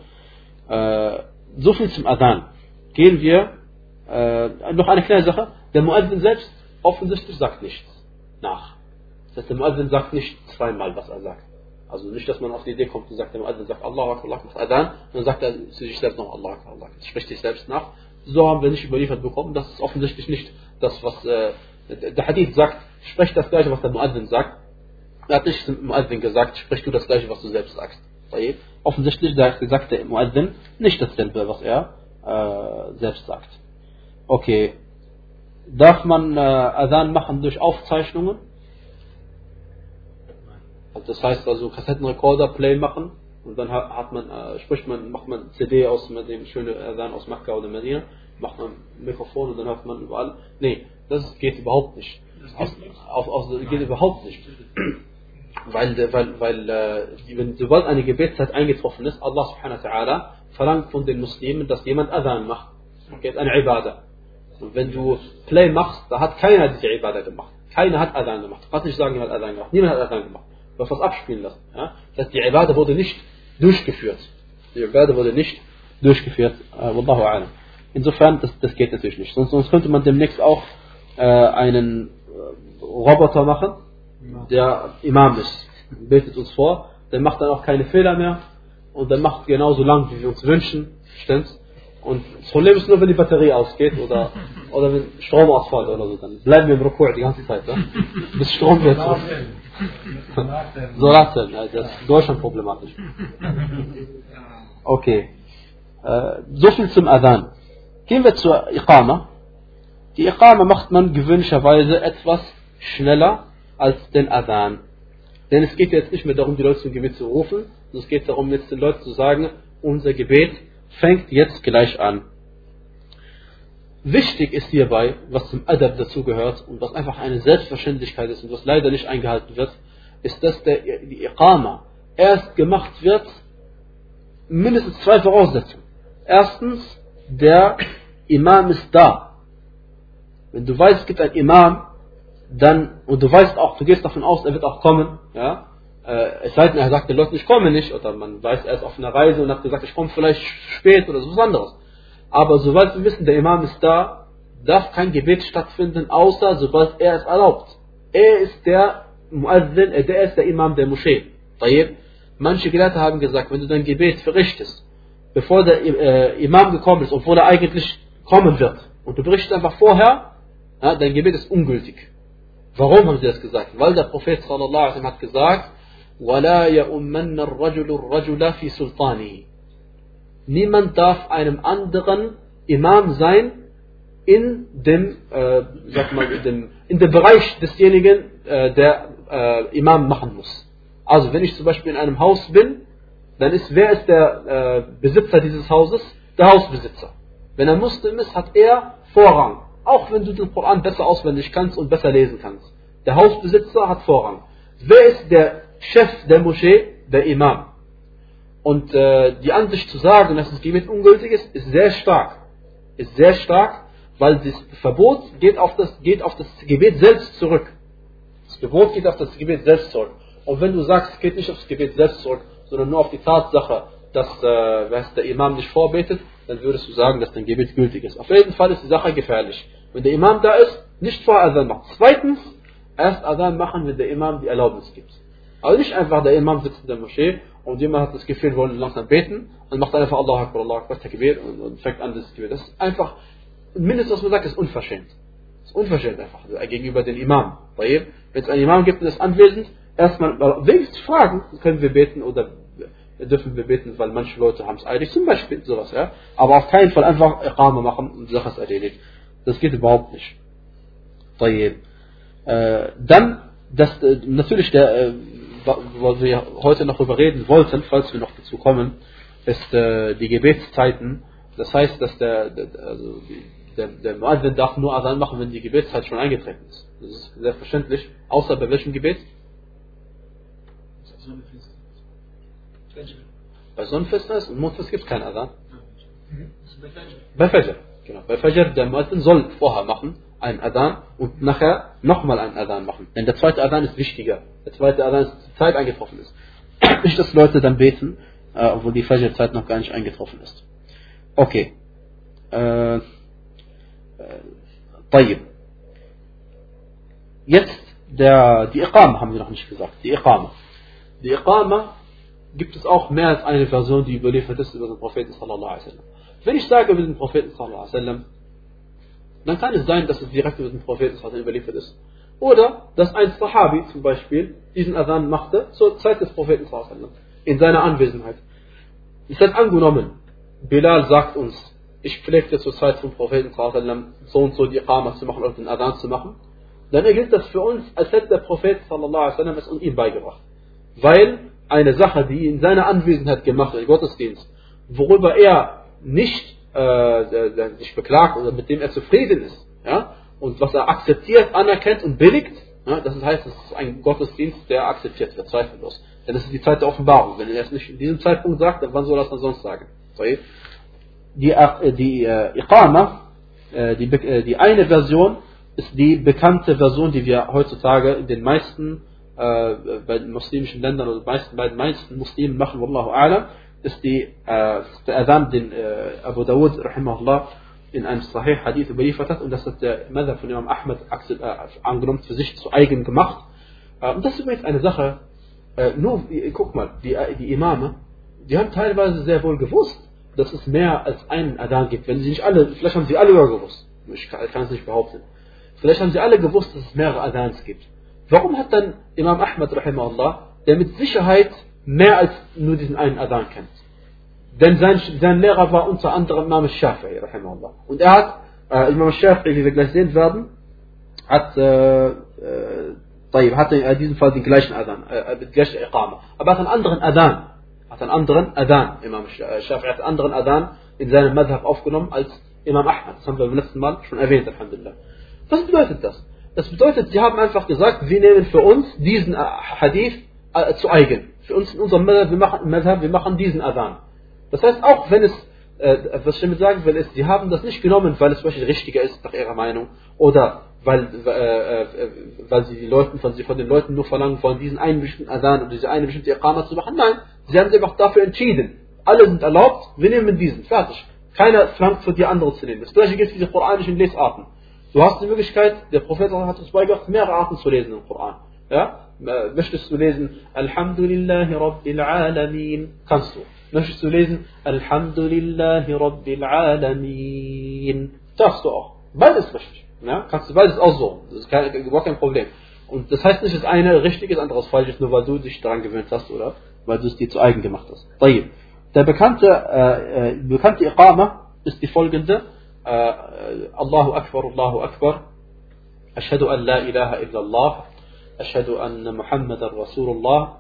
Äh, so viel zum Adhan. Gehen wir, äh, noch eine kleine Sache. Der Muazzin selbst offensichtlich sagt nichts nach. Das heißt, der Muazzin sagt nicht zweimal, was er sagt. Also nicht, dass man auf die Idee kommt und sagt, der Muazzin sagt Allah Akbar, Allah Akbar, Adhan, dann sagt er zu sich selbst noch Allah Allah Akbar. Spricht sich selbst nach. So haben wir nicht überliefert bekommen. Das ist offensichtlich nicht das, was äh, der Hadith sagt. Sprecht das gleiche, was der Muazzin sagt. Er hat nicht zum Muazzin gesagt, sprich du das gleiche, was du selbst sagst. Offensichtlich sagt der Muazzin nicht dasselbe, was er äh, selbst sagt. Okay. Darf man äh, Adhan machen durch Aufzeichnungen? Das heißt also Kassettenrekorder Play machen und dann hat man, äh, spricht man, macht man CD aus mit dem schönen Adhan aus Mekka oder Medina, macht man Mikrofon und dann hört man überall. Nee, das geht überhaupt nicht. Aus, auf, auf, geht überhaupt nicht. weil, weil, weil äh, wenn, sobald eine Gebetszeit eingetroffen ist, Allah subhanahu wa ta'ala verlangt von den Muslimen, dass jemand Adhan macht. Okay, eine Ibadah. Und wenn du Play machst, da hat keiner diese Ibadah gemacht. Keiner hat Adhan gemacht. Du kannst nicht sagen, jemand hat Adhan gemacht. Niemand hat Adhan gemacht. Du hast was abspielen lassen. Ja? Das heißt, die Ibadah wurde nicht durchgeführt. Die Ibadah wurde nicht durchgeführt. Äh, Wallahu a'lam. Insofern, das, das geht natürlich nicht. Sonst, sonst könnte man demnächst auch äh, einen äh, Roboter machen, der Imam ist. Betet uns vor, der macht dann auch keine Fehler mehr und der macht genauso lang, wie wir uns wünschen. Stimmt's? Und das Problem ist nur, wenn die Batterie ausgeht oder, oder wenn Strom ausfällt oder so, dann bleiben wir im Rukur die ganze Zeit. Ja? Bis Strom wird. Solarzellen, also das ist Deutschland problematisch. Okay. Äh, so viel zum Adhan. Gehen wir zur Iqama. Die Iqama macht man gewöhnlicherweise etwas schneller als den Adhan. Denn es geht jetzt nicht mehr darum, die Leute zum Gebet zu rufen, sondern es geht darum, jetzt den Leuten zu sagen, unser Gebet fängt jetzt gleich an. wichtig ist hierbei, was zum Adab dazugehört und was einfach eine Selbstverständlichkeit ist und was leider nicht eingehalten wird, ist, dass der, die Iqama erst gemacht wird, mindestens zwei Voraussetzungen. Erstens, der Imam ist da. Wenn du weißt, es gibt einen Imam, dann, und du weißt auch, du gehst davon aus, er wird auch kommen, ja, äh, es sei denn, er sagt den Leuten, ich komme nicht, oder man weiß, er ist auf einer Reise und hat gesagt, ich komme vielleicht spät oder so was anderes. Aber sobald wir wissen, der Imam ist da, darf kein Gebet stattfinden, außer sobald er es erlaubt. Er ist der Muazzin, äh, der ist der Imam der Moschee. Manche Gelehrte haben gesagt, wenn du dein Gebet verrichtest, bevor der äh, Imam gekommen ist, obwohl er eigentlich kommen wird, und du berichtest einfach vorher, ja, dein Gebet ist ungültig. Warum haben sie das gesagt? Weil der Prophet sallallahu alaihi hat gesagt, ولا يؤمن الرجل الرجل في سلطانه. Niemand darf einem anderen Imam sein in dem, äh, sag mal, in dem, in dem Bereich desjenigen, äh, der äh, Imam machen muss. Also wenn ich zum Beispiel in einem Haus bin, dann ist wer ist der äh, Besitzer dieses Hauses? Der Hausbesitzer. Wenn er Muslim ist, hat er Vorrang. Auch wenn du den Koran besser auswendig kannst und besser lesen kannst. Der Hausbesitzer hat Vorrang. Wer ist der Chef der Moschee? Der Imam. Und äh, die Ansicht zu sagen, dass das Gebet ungültig ist, ist sehr stark. Ist sehr stark, weil das Verbot geht auf das, geht auf das Gebet selbst zurück. Das Gebot geht auf das Gebet selbst zurück. Und wenn du sagst, es geht nicht auf das Gebet selbst zurück, sondern nur auf die Tatsache, dass äh, der Imam nicht vorbetet, dann würdest du sagen, dass dein Gebet gültig ist. Auf jeden Fall ist die Sache gefährlich. Wenn der Imam da ist, nicht vor Adhan machen. Zweitens, erst Adhan machen, wenn der Imam die Erlaubnis gibt. Also nicht einfach der Imam sitzt in der Moschee und jemand hat das Gefühl, wollen langsam beten und macht einfach Allah Akbar, Allah Akbar, Takbir und, und fängt an das Gebet. Das ist einfach, mindestens was man sagt, ist unverschämt. Das ist unverschämt einfach gegenüber dem Imam. Wenn es einen Imam gibt und ist anwesend, erstmal wenigstens fragen, können wir beten oder dürfen wir beten, weil manche Leute haben es eilig, zum Beispiel sowas, ja. Aber auf keinen Fall einfach Iqama machen und die Sache ist erledigt. Das geht überhaupt nicht. Äh, dann, das, äh, natürlich der, was wir heute noch darüber reden wollten, falls wir noch dazu kommen, ist äh, die Gebetszeiten. Das heißt, dass der, der, also der, der Muazzin darf nur Adhan machen, wenn die Gebetszeit schon eingetreten ist. Das ist selbstverständlich. Außer bei welchem Gebet? Bei Sonnenfinsternis und Mondfest gibt es keinen Adhan. Bei Fajr. Genau. Bei Fajr, der Muazzin soll vorher machen, einen Adhan und nachher nochmal einen Adhan machen. Denn der zweite Adhan ist wichtiger. Der zweite Adhan ist, die Zeit eingetroffen ist. Nicht, dass Leute dann beten, äh, obwohl die Fajr-Zeit noch gar nicht eingetroffen ist. Okay. Äh, äh, Jetzt der, die Iqama haben wir noch nicht gesagt. Die Iqama. Die Iqama gibt es auch mehr als eine Version, die überliefert ist über den Propheten sallallahu alaihi wasallam. Wenn ich sage über den Propheten sallallahu alaihi wasallam, dann kann es sein, dass es direkt über den Propheten überliefert ist. Oder, dass ein Sahabi zum Beispiel diesen Adhan machte zur Zeit des Propheten in seiner Anwesenheit. Es hat angenommen, Bilal sagt uns, ich pflegte zur Zeit vom Propheten so und so die Iqama zu machen oder den Adhan zu machen, dann gilt das für uns, als hätte der Prophet wasallam es uns ihm beigebracht. Weil eine Sache, die in seiner Anwesenheit gemacht wird, Gottesdienst, worüber er nicht äh, sich beklagt oder mit dem er zufrieden ist, ja, und was er akzeptiert, anerkennt und billigt, ja, das heißt, es ist ein Gottesdienst, der akzeptiert wird, zweifellos. Denn es ist die Zeit der Offenbarung. Wenn er es nicht in diesem Zeitpunkt sagt, dann wann soll er es dann sonst sagen? Die, äh, die äh, Iqama, äh, die, äh, die eine Version ist die bekannte Version, die wir heutzutage in den meisten äh, bei den muslimischen Ländern oder meisten, bei den meisten Muslimen machen, Wallahu a'lam, ist die, äh, der Adhan, den äh, Abu Dawud, rahimahullah, in einem Sahih Hadith überliefert hat und das hat der Madhab von Imam Ahmed äh, angenommen, für sich zu eigen gemacht. Äh, und das ist übrigens eine Sache, äh, nur, guck mal, die, die Imame, die haben teilweise sehr wohl gewusst, dass es mehr als einen Adhan gibt. Wenn sie nicht alle, vielleicht haben sie alle gewusst. Ich kann, kann es nicht behaupten. Vielleicht haben sie alle gewusst, dass es mehrere Adhans gibt. Warum hat dann Imam Ahmad, rahimahullah, der mit Sicherheit mehr als nur diesen einen Adhan kennt? Denn sein, sein Lehrer war unter anderem Imam Shafi'i, rahimahullah. Und er hat, äh, Imam Shafi'i, wie wir gleich sehen werden, hat, äh, äh, hatte in diesem Fall den gleichen Adhan, äh, die gleiche Iqama. Aber er hat einen anderen Adhan. Hat einen anderen Adhan, Imam Shafi'i hat einen anderen Adhan in seinem Madhab aufgenommen als Imam Ahmad. Das haben wir beim letzten Mal schon erwähnt, Alhamdulillah. Was bedeutet das? Das bedeutet, sie haben einfach gesagt, wir nehmen für uns diesen Hadith äh, zu eigen. Für uns in unserem Madhab, wir machen, wir machen diesen Adhan. Das heißt, auch wenn es, äh, was ich damit sagen will, ist, sie haben das nicht genommen, weil es zum richtiger ist, nach ihrer Meinung, oder weil, äh, äh, weil sie die Leuten von, sie von den Leuten nur verlangen wollen, diesen einen bestimmten Adhan oder diese eine bestimmte Iqama zu machen. Nein, sie haben sich einfach dafür entschieden. Alle sind erlaubt, wir nehmen diesen. Fertig. Keiner verlangt für die andere zu nehmen. Das gleiche gilt für die koranischen Lesarten. Du hast die Möglichkeit, der Prophet hat uns beigebracht, mehrere Arten zu lesen im Koran. Ja? Möchtest du lesen, Alhamdulillahi Rabbil Alamin? Kannst du. Möchtest du lesen, Alhamdulillahi Rabbil Alamin? Darfst du auch. Beides richtig. Ja? Kannst du beides aussuchen. Das ist kein, überhaupt kein Problem. Und das heißt nicht, dass eine richtig ist, andere falsch ist, nur weil du dich daran gewöhnt hast oder weil du es dir zu eigen gemacht hast. Der bekannte, äh, äh, bekannte Iqama ist die folgende. Äh, Allahu Akbar, Allahu Akbar. أشهد أن لا إله إلا الله أشهد أن محمد رسول الله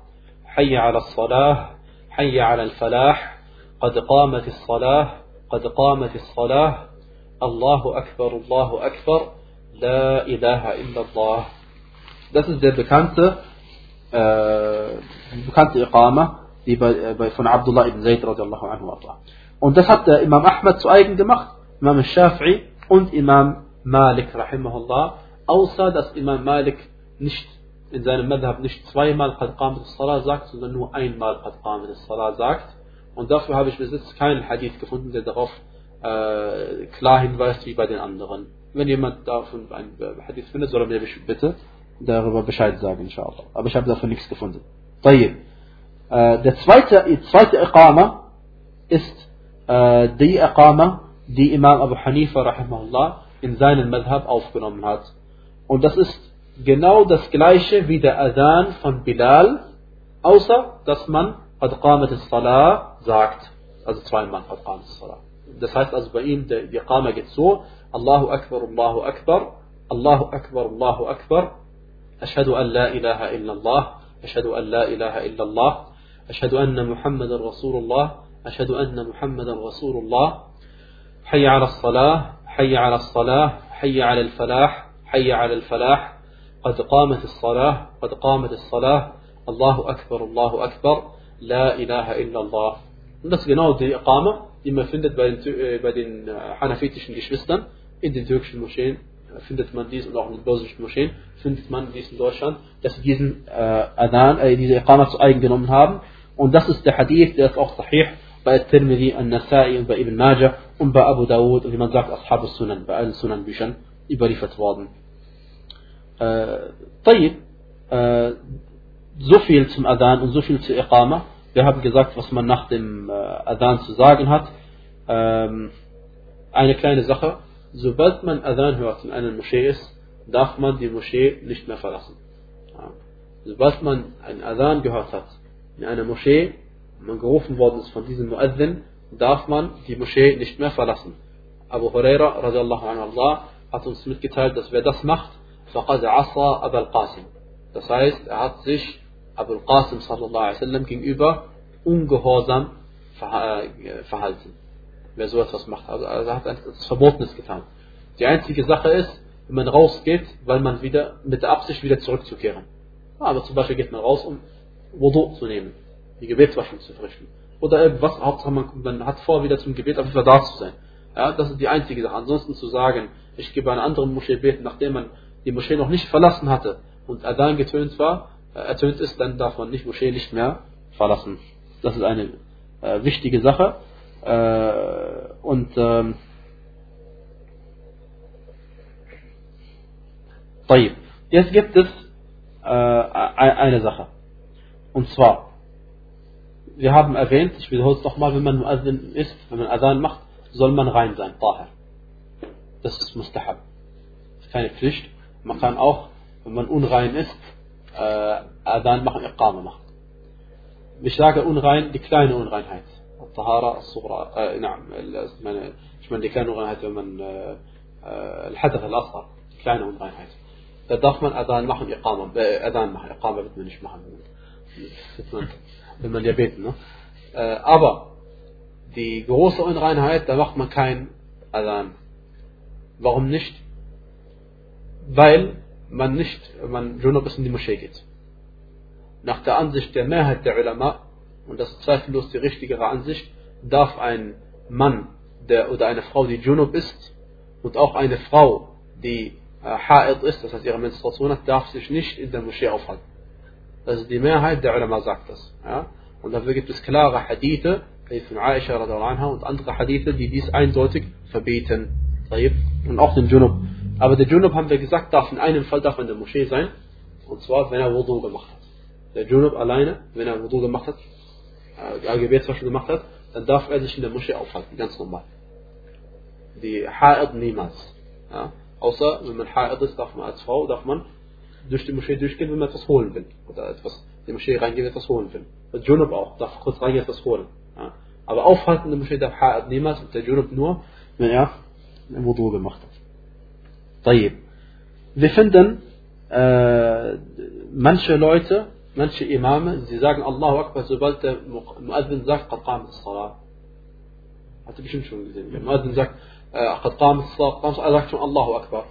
حي على الصلاة حي على الفلاح قد قامت الصلاة قد قامت الصلاة الله أكبر الله أكبر لا إله إلا الله Das ist der bekannte, äh, bekannte Iqama, die bei, bei, von Abdullah ibn Zayd radiallahu anhu war. Und das hat der Imam Ahmad zu eigen gemacht, Imam Shafi'i und Imam Malik rahimahullah, außer dass Imam Malik nicht in seinem Madhab nicht zweimal Qad Qamat salah sagt, sondern nur einmal Qad Qamat salah sagt. Und dafür habe ich bis jetzt keinen Hadith gefunden, der darauf äh, klar hinweist wie bei den anderen. Wenn jemand davon einen Hadith findet, soll er mir bitte darüber Bescheid sagen, inshallah. Aber ich habe dafür nichts gefunden. طيب. Äh, der zweite, die zweite Iqama ist äh, die Iqama, die Imam Abu Hanifa rahimahullah in seinen Madhab aufgenommen hat. Und das ist genau das gleiche wie der Adhan von Bilal, außer dass man Qad Qamat salah sagt. Also zweimal Qad Qamat salah Das heißt also bei ihm, der, die Qama geht so, Allahu Akbar, Allahu Akbar, Allahu Akbar, Allahu Akbar, أشهد أن لا إله إلا الله أشهد أن لا إله إلا الله أشهد أن محمد رسول الله أشهد أن محمد رسول الله حي على على الصلاة حي على الفلاح حي على الفلاح قد قامت الصلاة قد قامت الصلاة. الله أكبر الله أكبر. لا إله إلا الله. نفس جناو دي إقامة إما فندت بعدين بعدين حنفي تشن إيش بستن إدي توكش المشين فندت من ديز الله من بوز إيش المشين فندت من ديز دوشان دس جيزن أذان أي دي إقامة سؤال جنوم هابن وندس استحديث دس أخ صحيح بقى الترمذي النسائي بقى ابن ماجه وبقى أبو داود ومن ذاك أصحاب السنن بقى السنن بيشن إبري فتواضن طيب so viel zum Adhan und so viel zur Iqama. Wir haben gesagt, was man nach dem Adhan zu sagen hat. eine kleine Sache. Sobald man Adhan hört in einer Moschee ist, darf man die Moschee nicht mehr verlassen. Sobald man einen Adhan gehört hat in einer Moschee, man gerufen worden ist von diesem Muazzin, darf man die Moschee nicht mehr verlassen. Abu Huraira radiallahu anhu hat uns mitgeteilt, dass wer das macht, فقد عصى أبا القاسم das heißt er hat sich Abu Qasim sallallahu alaihi wasallam gegenüber ungehorsam verhalten wer so etwas macht also er hat etwas Verbotenes getan die einzige Sache ist wenn man rausgeht weil man wieder mit der Absicht wieder zurückzukehren aber zum Beispiel geht man raus um Wudu zu nehmen die Gebetswaschung zu verrichten oder irgendwas Hauptsache man, man hat vor wieder zum Gebet auf da zu sein ja, das ist die einzige Sache ansonsten zu sagen ich gebe eine andere Moschee beten nachdem man die Moschee noch nicht verlassen hatte und Adhan getönt war, äh, ertönt ist, dann darf man nicht Moschee nicht mehr verlassen. Das ist eine äh, wichtige Sache. Äh, und ähm, Jetzt gibt es äh, eine Sache. Und zwar, wir haben erwähnt, ich wiederhole es nochmal, wenn man Muazzin ist, wenn man Adhan macht, soll man rein sein, Tahir. Das ist Mustahab. Das ist keine Pflicht. Man kann auch, wenn man unrein ist, äh, Adhan machen, Iqama machen. Ich sage unrein, die kleine Unreinheit. الطهارة الصغرى äh, نعم ich meine die kleine Unreinheit wenn man äh, الحدث الأصغر die kleine Unreinheit da darf man Adhan machen Iqama äh, Adhan machen Iqama wird man nicht machen wenn man ja beten ne? äh, aber die große Unreinheit da macht man kein Adhan. Warum nicht? Weil man nicht, man Junub ist in die Moschee geht. Nach der Ansicht der Mehrheit der Ulama, und das ist zweifellos die richtigere Ansicht, darf ein Mann der, oder eine Frau, die Junub ist, und auch eine Frau, die äh, Ha'id ist, das heißt ihre Menstruation hat, darf sich nicht in der Moschee aufhalten. Das ist die Mehrheit der Ulama sagt das. Ja? Und dafür gibt es klare Hadithe, von Aisha und andere Hadithe, die dies eindeutig verbieten. Und auch den Junub. Aber der Junub, haben wir gesagt, darf in einem Fall darf in der Moschee sein. Und zwar, wenn er Wudu gemacht hat. Der Junub alleine, wenn er Wudu gemacht hat, äh, Gebetswaschen gemacht hat, dann darf er sich in der Moschee aufhalten, ganz normal. Die Ha'id niemals. Ja? Außer, wenn man Ha'id ist, darf man als Frau, darf man durch die Moschee durchgehen, wenn man etwas holen will. Oder etwas, in die Moschee reingehen, etwas holen will. Und Junub auch, darf kurz reingehen, etwas holen. Ja? Aber aufhalten in der Moschee darf Ha'id niemals und der Junub nur, wenn er Wudu gemacht hat. طيب. Wir finden äh, manche Leute, manche Imame, sie sagen Allahu Akbar, sobald der Muazzin sagt, قد قامت الصلاة. Hat ihr bestimmt schon gesehen. Der Muazzin sagt, قد قامت الصلاة, er sagt schon Allahu Akbar.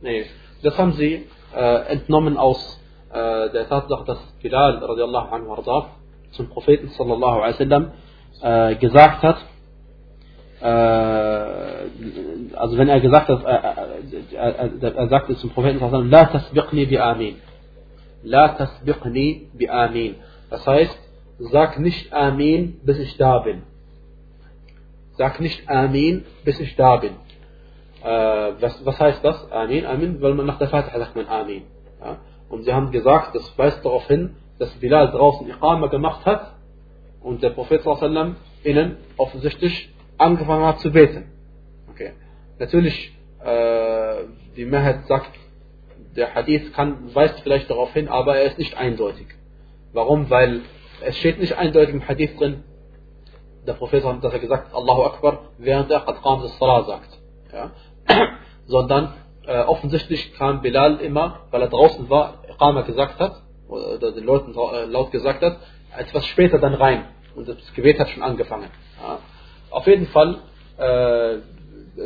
Nee, das haben sie äh, entnommen aus äh, der Tatsache, dass Bilal radiallahu anhu zum Propheten sallallahu alaihi wasallam äh, gesagt hat, äh, also wenn er gesagt hat, äh, äh, er sagte zum Propheten La tasbiqni bi amin. La tasbiqni bi amin. Das heißt, sag nicht Amin, bis ich da bin. Sag nicht Amin, bis ich da bin. Äh, was, was heißt das? Amin, Amin, weil man nach der Fatiha sagt man Amin. Ja? Und sie haben gesagt, das weist darauf hin, dass Bilal draußen Iqama gemacht hat und der Prophet innen offensichtlich angefangen hat zu beten. Okay. Natürlich, äh, die Mehrheit sagt, der Hadith kann, weist vielleicht darauf hin, aber er ist nicht eindeutig. Warum? Weil es steht nicht eindeutig im Hadith drin, der Prophet hat, dass gesagt Allahu Akbar, während er Qad Qam Salah sagt. Ja? Sondern äh, offensichtlich kam Bilal immer, weil er draußen war, Iqama gesagt hat, oder den Leuten äh, laut gesagt hat, etwas später dann rein. Und das Gebet hat schon angefangen. Ja. Auf jeden Fall, äh,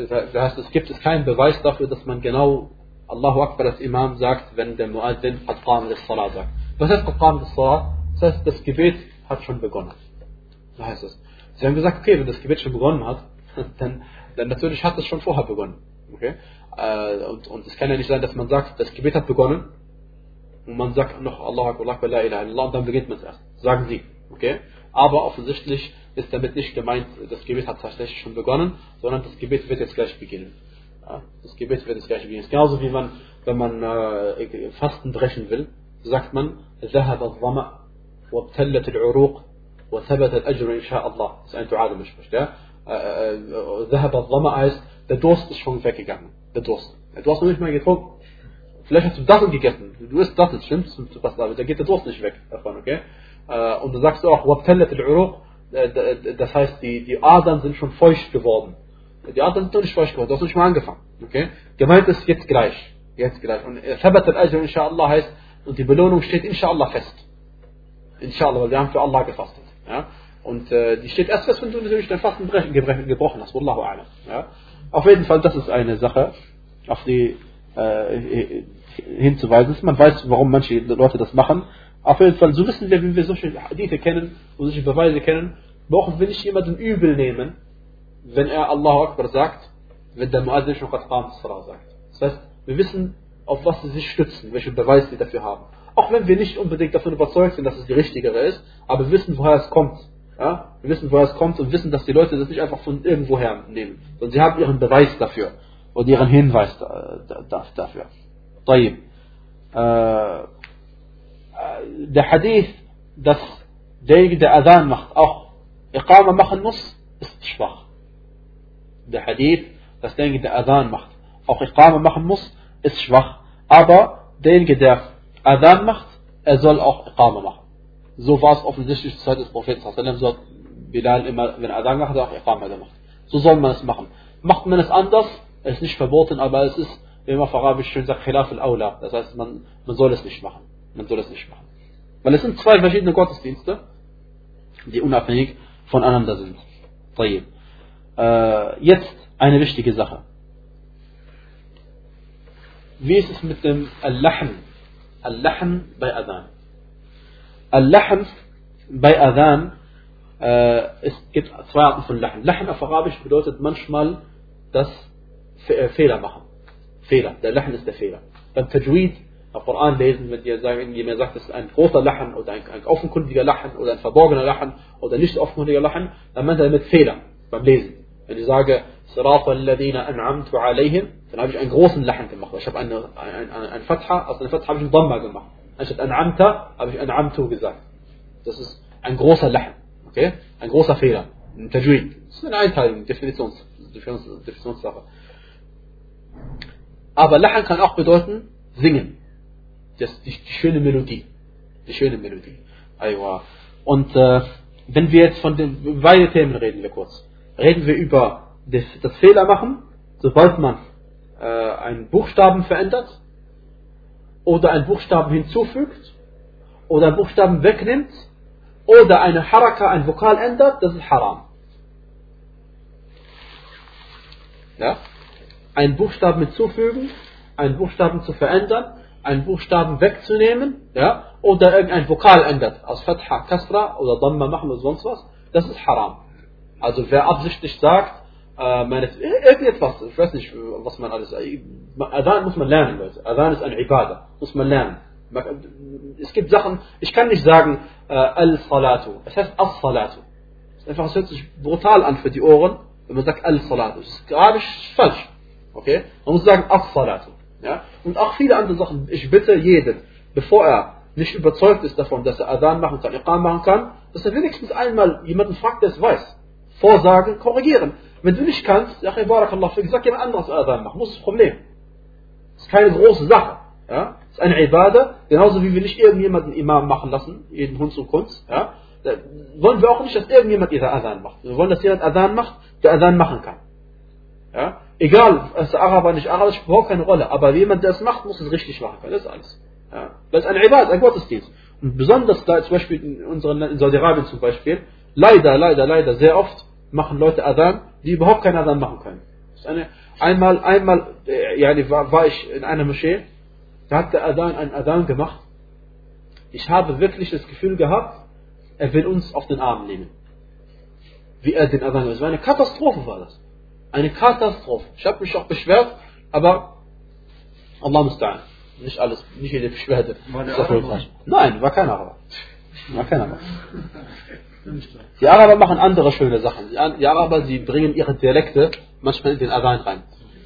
das heißt, es gibt keinen Beweis dafür, dass man genau Allahu Akbar als Imam sagt, wenn der Muazzin Qad Qam Salah sagt. Was heißt Qad Qam Salah? Das heißt, das Gebet hat schon begonnen. So heißt es. Sie haben gesagt, okay, wenn das Gebet schon begonnen hat, dann, dann natürlich hat es schon vorher begonnen. Okay? Äh, und, und es kann ja nicht sein, dass man sagt, das Gebet hat begonnen und man sagt noch Allahu Akbar, la ilaha illallah und dann beginnt man es erst. Sagen sie. Okay? Aber offensichtlich ist damit nicht gemeint, das Gebet hat tatsächlich schon begonnen, sondern das Gebet wird jetzt gleich beginnen. Ja? Das Gebet wird jetzt gleich beginnen. Genauso wie man, wenn man äh, Fasten brechen will, sagt man, ذهب الظمأ وابتلت العروق وثبت الأجر إن شاء الله. Das ist ein Dua, der spricht. Ja? ذهب الظمأ heißt, der Durst ist schon weggegangen. Der Durst. Du hast noch nicht mal getrunken. Vielleicht hast du Datteln gegessen. Du isst Datteln, stimmt's? Aber da geht der Durst nicht weg davon, okay? Äh, und dann sagst du auch, wabtallat al-uruq, äh, das heißt, die, die Adern sind schon feucht geworden. Die Adern sind noch nicht feucht geworden, du hast nicht mal angefangen. Okay? Gemeint ist jetzt gleich. Jetzt gleich. Und äh, Thabat al-Ajr, inshallah, heißt, und die Belohnung steht inshallah fest. Inshallah, weil wir haben für Allah gefastet. Ja? Und äh, die steht erst fest, wenn du natürlich dein Fasten gebrochen hast. Wallahu a'lam. Ja? Auf jeden Fall, das ist eine Sache, auf die äh, hinzuweisen ist. Man weiß, warum manche Leute das machen. Auf jeden Fall, so wissen wir, wenn wir solche Hadithe kennen und solche Beweise kennen, brauchen wir nicht jemanden übel nehmen, wenn er Allahu Akbar sagt, wenn der Muazzin schon Qad sagt. Das heißt, wir wissen, auf was sie sich stützen, welche Beweise sie dafür haben. Auch wenn wir nicht unbedingt davon überzeugt sind, dass es die richtigere ist, aber wir wissen, woher es kommt. Ja? Wir wissen, woher es kommt und wissen, dass die Leute das nicht einfach von irgendwoher nehmen, sondern sie haben ihren Beweis dafür und ihren Hinweis dafür. طيب. Äh, der Hadith, dass derjenige, der Adhan macht, auch Iqama machen muss, ist schwach. Der Hadith, dass derjenige, der Adhan macht, auch Iqama machen muss, ist schwach. Aber derjenige, der Adhan macht, er soll auch Iqama machen. So war es offensichtlich zur Zeit des Propheten. So hat Bilal immer, wenn er Adhan macht, auch Iqama gemacht. So soll man es machen. Macht man es anders, es ist nicht verboten, aber es ist, wie man auf Arabisch schön sagt, Khilaf al-Awla. Das heißt, man, man soll es nicht machen. Man soll es nicht machen. Weil es sind zwei verschiedene Gottesdienste, die unabhängig voneinander sind. Äh, jetzt eine wichtige Sache. Wie ist es mit dem Al-Lahm? Al-Lahm bei Adhan. Al-Lahm bei Adhan, äh, es gibt zwei Arten von Lahm. Lahm auf Arabisch bedeutet manchmal das äh, Fehler machen. Fehler. Der Lahm ist der Fehler. Beim Tajweed, im Koran lesen, wenn ihr sagen, jemand sagt, es ist ein großer Lachen oder ein, ein offenkundiger Lachen oder ein verborgener Lachen oder nicht offenkundiger Lachen, dann meint er damit Fehler beim Lesen. Wenn ich sage, an'amtu alayhim, dann habe ich einen großen Lachen gemacht. Ich habe eine, ein, ein, ein Fatha, aus einer Fatha habe ich einen Dhamma gemacht. Anstatt an'amta habe ich an'amtu gesagt. Das ist ein großer Lachen. Okay? Ein großer Fehler. Ein Tajweed. Das ist eine Einteilung, Definitions, Definitionssache. Aber Lachen kann auch bedeuten, singen. Das, die, die schöne Melodie. Die schöne Melodie. Aywa. Und äh, wenn wir jetzt von den beiden Themen reden wir kurz. Reden wir über das, das Fehler machen, sobald man äh, einen Buchstaben verändert oder einen Buchstaben hinzufügt oder einen Buchstaben wegnimmt oder eine Haraka, ein Vokal ändert, das ist Haram. Ja? Einen Buchstaben hinzufügen, einen Buchstaben zu verändern, einen Buchstaben wegzunehmen, ja, oder irgendein Vokal ändert, aus Fatha, Kasra oder Dhamma machen oder sonst was, das ist Haram. Also wer absichtlich sagt, äh, meine, irgendetwas, ich weiß nicht, was man alles, Adhan muss man lernen, Leute. Adhan ist ein Ibadah, muss man lernen. Es gibt Sachen, ich kann nicht sagen, äh, Al-Salatu. Es heißt As-Salatu. Einfach, es hört sich brutal an für die Ohren, wenn man sagt Al-Salatu. Das ist gerade falsch. Okay? Man muss sagen As-Salatu. Ja? Und auch viele andere Sachen. Ich bitte jeden, bevor er nicht überzeugt ist davon, dass er Adhan machen kann, Iqam machen kann, dass er wenigstens einmal jemanden fragt, der es weiß. Vorsagen, korrigieren. Wenn du nicht kannst, ja, Barakallah, sag jemand anderes Adhan machen. Ist das Problem? Das ist keine große Sache. Ja? Das ist eine Ibadah, genauso wie wir nicht irgendjemanden Imam machen lassen, jeden Hund und Kunst. Ja? Da wollen wir auch nicht, dass irgendjemand ihre Adhan macht. Wir wollen, dass jemand Adhan macht, der Adhan machen kann. Ja? Egal, ist Araber, nicht Araber, das braucht keine Rolle. Aber jemand, der es macht, muss es richtig machen können. Das ist alles. Ja? Das ist ein Ibad, ein Gottesdienst. Und besonders da zum Beispiel in, unseren, in Saudi-Arabien zum Beispiel, leider, leider, leider, sehr oft machen Leute Adhan, die überhaupt keinen Adhan machen können. Eine, einmal, einmal, äh, ja, war, war ich in einer Moschee, da hat der Adhan einen Adhan gemacht. Ich habe wirklich das Gefühl gehabt, er will uns auf den Arm nehmen. Wie er den Adhan gemacht hat. Es war eine Katastrophe, war das. Eine Katastrophe. Ich habe mich auch beschwert, aber Allah musta'an. Nicht alles, nicht jede Beschwerde. War? Nein, war kein Araber. War kein Araber. Die Araber machen andere schöne Sachen. Die Araber, sie bringen ihre Dialekte manchmal in den Adhan rein.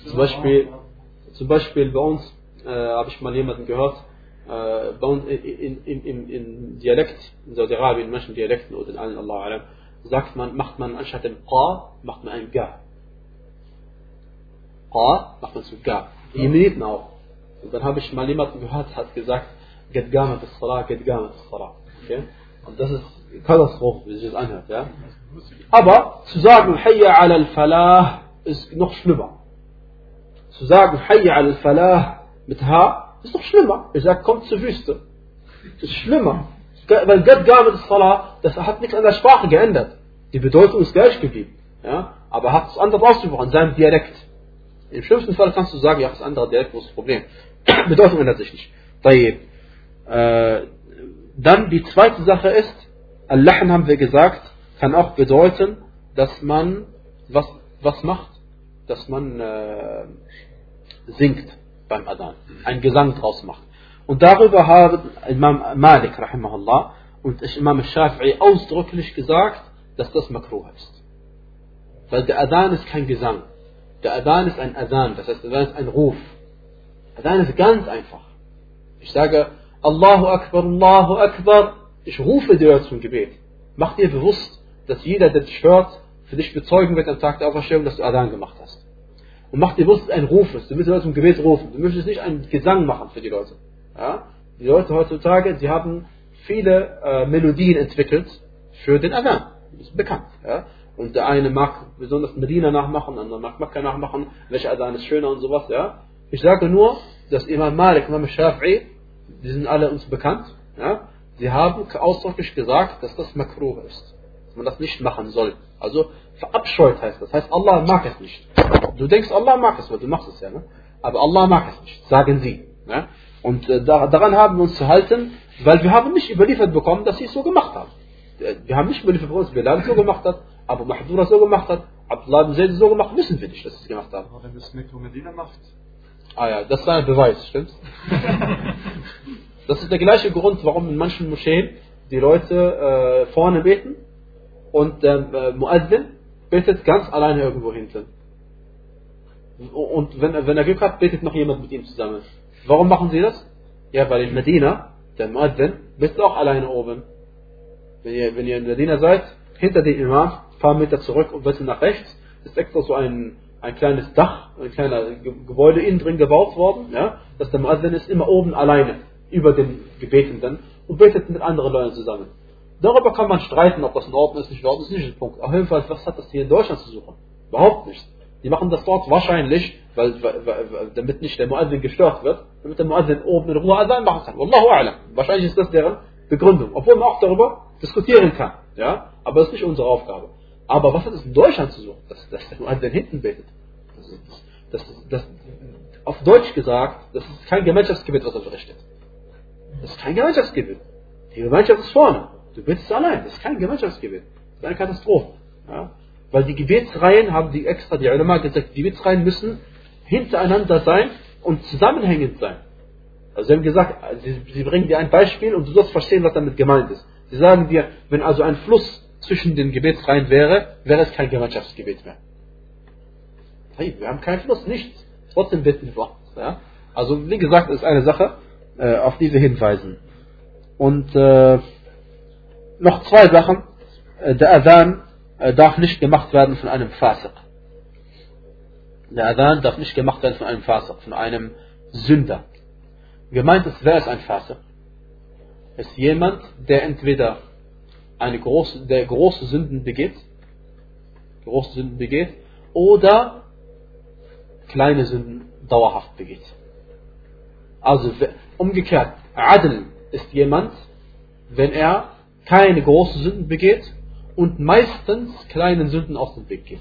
Zum Beispiel, zum Beispiel bei uns äh, habe ich mal jemanden gehört, äh, bei uns in, in, in, in Dialekt, in Saudi-Arabien, in manchen Dialekten oder in allen Allah sagt man, macht man anstatt dem Qa, macht man ein Ga. Qa macht zu Ga. Die Jemeniten auch. Und dann habe ich mal jemanden gehört, hat gesagt, get gamet as-salah, get gamet as-salah. Okay? Und das ist Katastrophe, wie sich das anhört. Ja? Aber zu sagen, Hayya ala al-Falah ist noch schlimmer. Zu sagen, Hayya ala al-Falah mit H ist noch schlimmer. Ich sage, kommt zur Wüste. Das ist schlimmer. Weil Gott gamet as-Salah, das hat nichts an der Sprache geändert. Die Bedeutung ist gleich geblieben. Ja? Aber hat es anders ausgesprochen, in seinem Dialekt. Im schlimmsten Fall kannst du sagen, ja, das andere ist das Problem? Bedeutung ändert sich nicht. Äh, dann die zweite Sache ist, Al-Lahm haben wir gesagt, kann auch bedeuten, dass man was, was macht? Dass man äh, singt beim Adhan, einen Gesang draus macht. Und darüber haben Imam Malik rahimahullah und Imam Shafi'i ausdrücklich gesagt, dass das makruh ist. Weil der Adhan ist kein Gesang. Der Adhan ist ein Adhan, das heißt, Adhan ist ein Ruf. Adhan ist ganz einfach. Ich sage, Allahu Akbar, Allahu Akbar, ich rufe dir zum Gebet. Mach dir bewusst, dass jeder, der dich hört, für dich bezeugen wird am Tag der Auferstehung, dass du Adhan gemacht hast. Und mach dir bewusst, dass es ein Ruf ist. Du Leute zum Gebet rufen. Du möchtest nicht einen Gesang machen für die Leute. Ja? Die Leute heutzutage, sie haben viele äh, Melodien entwickelt für den Adhan. Das ist bekannt. Ja? Und der eine mag besonders Medina nachmachen, der andere mag Makkah nachmachen, welcher Adhan ist schöner und sowas. Ja? Ich sage nur, dass Imam Malik, Imam Shafi'i, die sind alle uns bekannt, ja? sie haben ausdrücklich gesagt, dass das makruh ist. Dass man das nicht machen soll. Also verabscheut heißt das. Heißt, Allah mag es nicht. Du denkst, Allah mag es, weil du machst es ja. Ne? Aber Allah mag es nicht, sagen sie. Ne? Und äh, daran haben wir uns zu halten, weil wir haben nicht überliefert bekommen, dass sie es so gemacht haben. Äh, wir haben nicht überliefert bekommen, dass Bilal so gemacht hat, Abu Mahdura so gemacht hat, Abdullah ibn Zayd so gemacht, wissen wir nicht, dass sie es gemacht haben. Aber wenn es Mekka Medina macht. Ah ja, das ist ein Beweis, stimmt's? das ist der gleiche Grund, warum in manchen Moscheen die Leute äh, vorne beten und der äh, Muazzin betet ganz alleine irgendwo hinten. Und wenn, wenn er Glück hat, betet noch jemand mit ihm zusammen. Warum machen sie das? Ja, weil in Medina, der Muazzin, betet auch alleine oben. Wenn ihr, wenn ihr in Medina seid, hinter dem Imam, paar Meter zurück und bisschen nach rechts, ist extra so ein, ein kleines Dach, ein kleiner Gebäude innen drin gebaut worden, ja, dass der Muazzin ist immer oben alleine, über den Gebetenden und betet mit anderen Leuten zusammen. Darüber kann man streiten, ob das in Ordnung ist, nicht in Ordnung ist, nicht der Punkt. Auf jeden Fall, was hat das hier in Deutschland zu suchen? Überhaupt nicht. Die machen das dort wahrscheinlich, weil, weil, weil damit nicht der Muazzin gestört wird, damit der Muazzin oben in Ruhe Adhan machen kann. Wallahu a'lam. Wahrscheinlich ist das deren Begründung. Obwohl man auch darüber diskutieren kann. Ja? Aber das ist nicht unsere Aufgabe. Aber was hat es in Deutschland zu suchen? Dass, dass der Muazzin hinten betet. Das, das, das, auf Deutsch gesagt, das ist kein Gemeinschaftsgebet, was er verrichtet. Das ist kein Gemeinschaftsgebet. Die Gemeinschaft ist vorne. Du betest allein. Das ist kein Gemeinschaftsgebet. Das ist eine Katastrophe. Ja? Weil die Gebetsreihen, haben die extra die Ulama gesagt, die Gebetsreihen müssen hintereinander sein und zusammenhängend sein. Also sie haben gesagt, sie, sie bringen dir ein Beispiel und du sollst verstehen, was damit gemeint ist. Sie sagen dir, wenn also ein Fluss zwischen den Gebetsreihen wäre, wäre es kein Gemeinschaftsgebet mehr. Hey, wir haben keinen Fluss, nichts. Trotzdem beten wir. Ja? Also wie gesagt, ist eine Sache, äh, auf die wir hinweisen. Und äh, noch zwei Sachen. Äh, Der Adhan äh, darf nicht gemacht werden von einem Fasiq. Der Adhan darf nicht gemacht werden von einem Fasiq, von einem Sünder. Gemeint ist, wer ist ein Fasiq? Ist jemand, der entweder eine große, der große Sünden begeht, große Sünden begeht, oder kleine Sünden dauerhaft begeht. Also umgekehrt, Adl ist jemand, wenn er keine großen Sünden begeht und meistens kleinen Sünden aus dem Weg geht.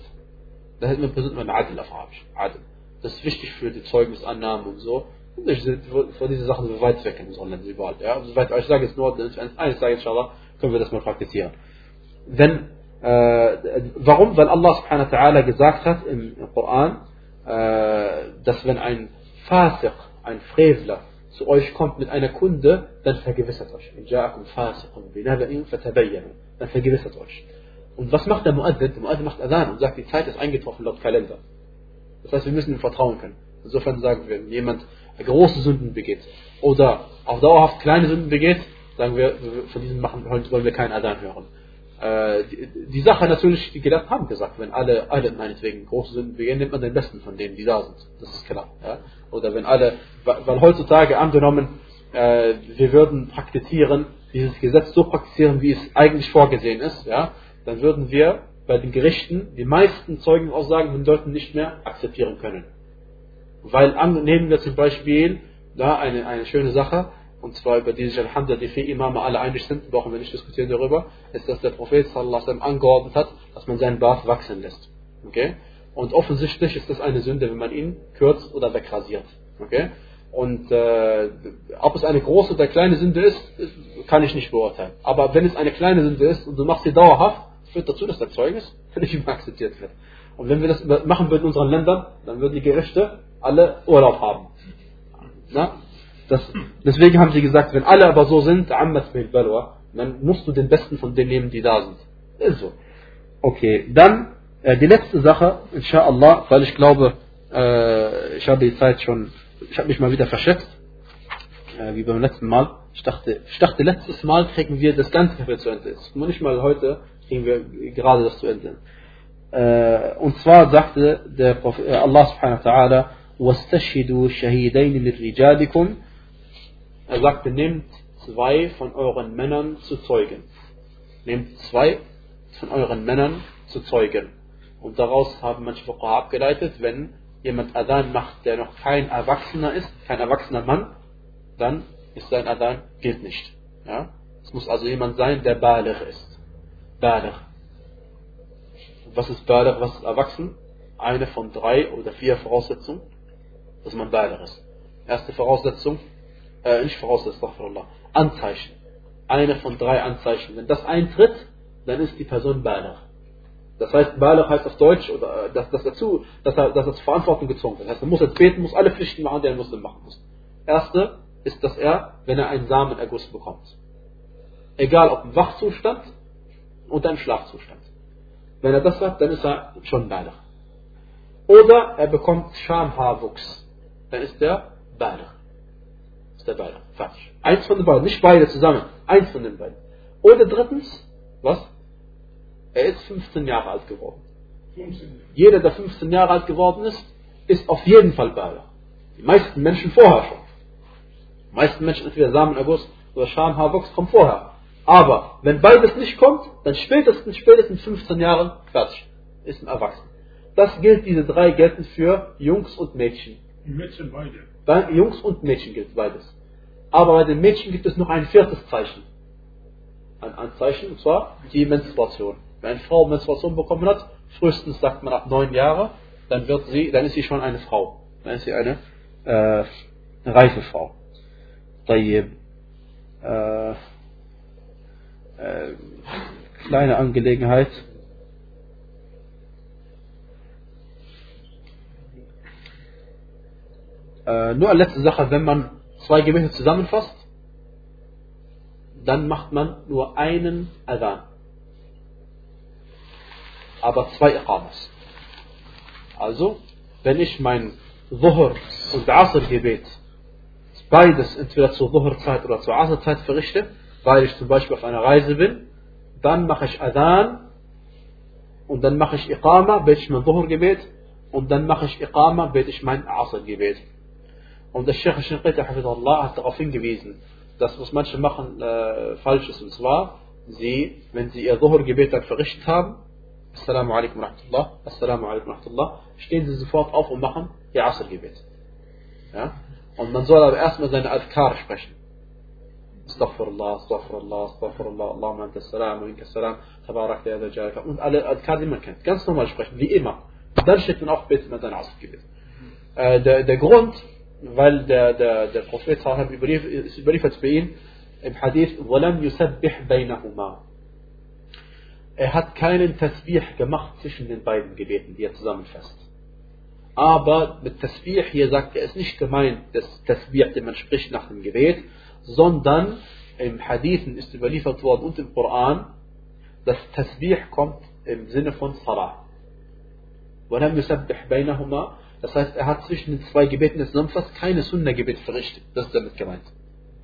Da hätten wir präsent mal Adl auf Arabisch. Adl. Das ist wichtig für die Zeugnisannahmen und so. Und ich sind vor diese Sachen so weit weg in unseren Ländern überall. Ja, also ich sage jetzt nur, eines sage inshallah, können wir das mal praktizieren. Wenn, äh, warum? Weil Allah subhanahu wa ta'ala gesagt hat im, im Koran, äh, dass wenn ein Fasiq, ein Frevler, zu euch kommt mit einer Kunde, dann vergewissert euch. Dann vergewissert euch. Und was macht der Muaddin? Der Muaddin macht Adhan und sagt, die Zeit ist eingetroffen laut Kalender. Das heißt, wir müssen ihm vertrauen können. Insofern sagen wir, wenn jemand große Sünden begeht oder auch dauerhaft kleine Sünden begeht, sagen wir, von diesem machen, wollen wir keinen Adhan hören. Äh, die, die, Sache natürlich, die Gelehrten haben gesagt, wenn alle, alle meinetwegen große Sünden begehen, nimmt man den Besten von denen, die da sind. Das ist klar. Ja? Oder wenn alle, weil heutzutage angenommen, äh, wir würden praktizieren, dieses Gesetz so praktizieren, wie es eigentlich vorgesehen ist, ja, dann würden wir bei den Gerichten die meisten Zeugenaussagen von Leuten nicht mehr akzeptieren können. Weil nehmen wir zum Beispiel da eine, eine schöne Sache, und zwar über die Alhamdulillah die vier Imame alle einig sind, brauchen wir nicht diskutieren darüber, ist, dass der Prophet sallallahu alaihi angeordnet hat, dass man seinen Bart wachsen lässt. Okay? Und offensichtlich ist das eine Sünde, wenn man ihn kürzt oder wegrasiert. Okay? Und äh, ob es eine große oder kleine Sünde ist, kann ich nicht beurteilen. Aber wenn es eine kleine Sünde ist und du machst sie dauerhaft, führt dazu, dass der Zeugnis nicht mehr akzeptiert wird. Und wenn wir das machen würden in unseren Ländern, dann würden die Gerichte alle Urlaub haben. Na? Das, deswegen haben sie gesagt, wenn alle aber so sind, dann musst du den Besten von denen nehmen, die da sind. Ist so. Okay, dann äh, die letzte Sache, inshallah, weil ich glaube, äh, ich habe die Zeit schon, ich habe mich mal wieder verschätzt, äh, wie beim letzten Mal. Ich dachte, ich dachte, letztes Mal kriegen wir das ganze Kapitel zu Ende. Nur nicht mal heute kriegen wir gerade das zu Ende. Äh, und zwar sagte der Prophet, äh, Allah subhanahu wa ta'ala, وَاسْتَشْهِدُوا شَهِيدَيْنِ مِنْ رِجَالِكُمْ er sagte, nehmt zwei von euren Männern zu Zeugen. Nehmt zwei von euren Männern zu Zeugen. Und daraus haben manche Fuqaha abgeleitet, wenn jemand Adhan macht, der noch kein Erwachsener ist, kein erwachsener Mann, dann ist sein Adhan gilt nicht. Ja? Es muss also jemand sein, der Baligh ist. Baligh. Was ist Baligh, was ist erwachsen? eine von drei oder vier Voraussetzungen, dass man Baligh ist. Erste Voraussetzung, äh, nicht Voraussetzung, Anzeichen. Eine von drei Anzeichen. Wenn das eintritt, dann ist die Person Baligh. Das heißt, Baligh heißt auf Deutsch, oder, dass, dass, dazu, dass, er, dass er zur Verantwortung gezogen wird. Das heißt, er muss jetzt beten, muss alle Pflichten machen, die ein Muslim machen muss. Erste ist, dass er, wenn er einen Samenerguss bekommt. Egal ob im Wachzustand oder im Schlafzustand. Wenn er das hat, dann ist er schon Baligh. Oder er bekommt Schamhaarwuchs. Dann ist der Baligh. Ist der Baligh. Fertig. Eins von den beiden. Nicht beide zusammen. Eins von den beiden. Oder drittens, was? Er ist 15 Jahre alt geworden. 15. Jeder, der 15 Jahre alt geworden ist, ist auf jeden Fall Baligh. Die meisten Menschen vorher schon. Die meisten Menschen entweder Samenerguss oder Schamhaarwuchs kommen vorher. Aber wenn beides nicht kommt, dann spätestens, spätestens 15 Jahren fertig. Ist ein Erwachsener. Das gilt, diese drei gelten für Jungs und Mädchen. Mädchen beide. Bei Jungs und Mädchen gilt beides. Aber bei den Mädchen gibt es noch ein viertes Zeichen. Ein, ein Zeichen, und zwar die Menstruation. Wenn eine Frau Menstruation bekommen hat, frühestens sagt man ab neun Jahre, dann wird sie, dann ist sie schon eine Frau. Dann ist sie eine, äh, reife Frau. Äh, äh, kleine Angelegenheit. Äh, nur eine letzte Sache, wenn man zwei Gebete zusammenfasst, dann macht man nur einen Adhan. Aber zwei Iqamas. Also, wenn ich mein Dhuhr und Asr Gebet beides entweder zur Dhuhr-Zeit oder zur Asr-Zeit verrichte, weil ich zum Beispiel auf einer Reise bin, dann mache ich Adhan und dann mache ich Iqama, bete ich mein Dhuhr-Gebet und dann mache ich Iqama, bete ich mein Asr-Gebet. Und der Sheikh Shinqiti Allah hat darauf hingewiesen, dass was manche machen äh, falsch ist. Und zwar, sie, wenn sie ihr Dhuhr-Gebet dann verrichtet haben, Assalamu alaikum wa rahmatullah, Assalamu alaikum wa rahmatullah, stehen sie sofort auf und machen ihr Asr-Gebet. Ja? Und man soll aber erstmal seine Adkar sprechen. Astaghfirullah, Astaghfirullah, Astaghfirullah, Allahumma anta salam, wa inka salam, tabarak ya jalaka. Und alle Adkar, die man kennt. Ganz normal sprechen, wie immer. Dann steht man auch bitte mit seinem Asr-Gebet. Äh, der, der Grund, weil der, der, der Prophet ist überliefert bei ihm im Hadith وَلَمْ يُسَبِّحْ بَيْنَهُمَا Er hat keinen Tasbih gemacht zwischen den beiden Gebeten, die er zusammenfasst. Aber mit Tasbih hier sagt er, ist nicht gemeint, das Tasbih, den man spricht nach dem Gebet, sondern im Hadithen ist überliefert worden und im Koran, dass Tasbih kommt im Sinne von Salah. وَلَمْ يُسَبِّحْ بَيْنَهُمَا das heißt, er hat zwischen den zwei Gebeten des Namfas keine Sunna-Gebet verrichtet. Das ist damit gemeint.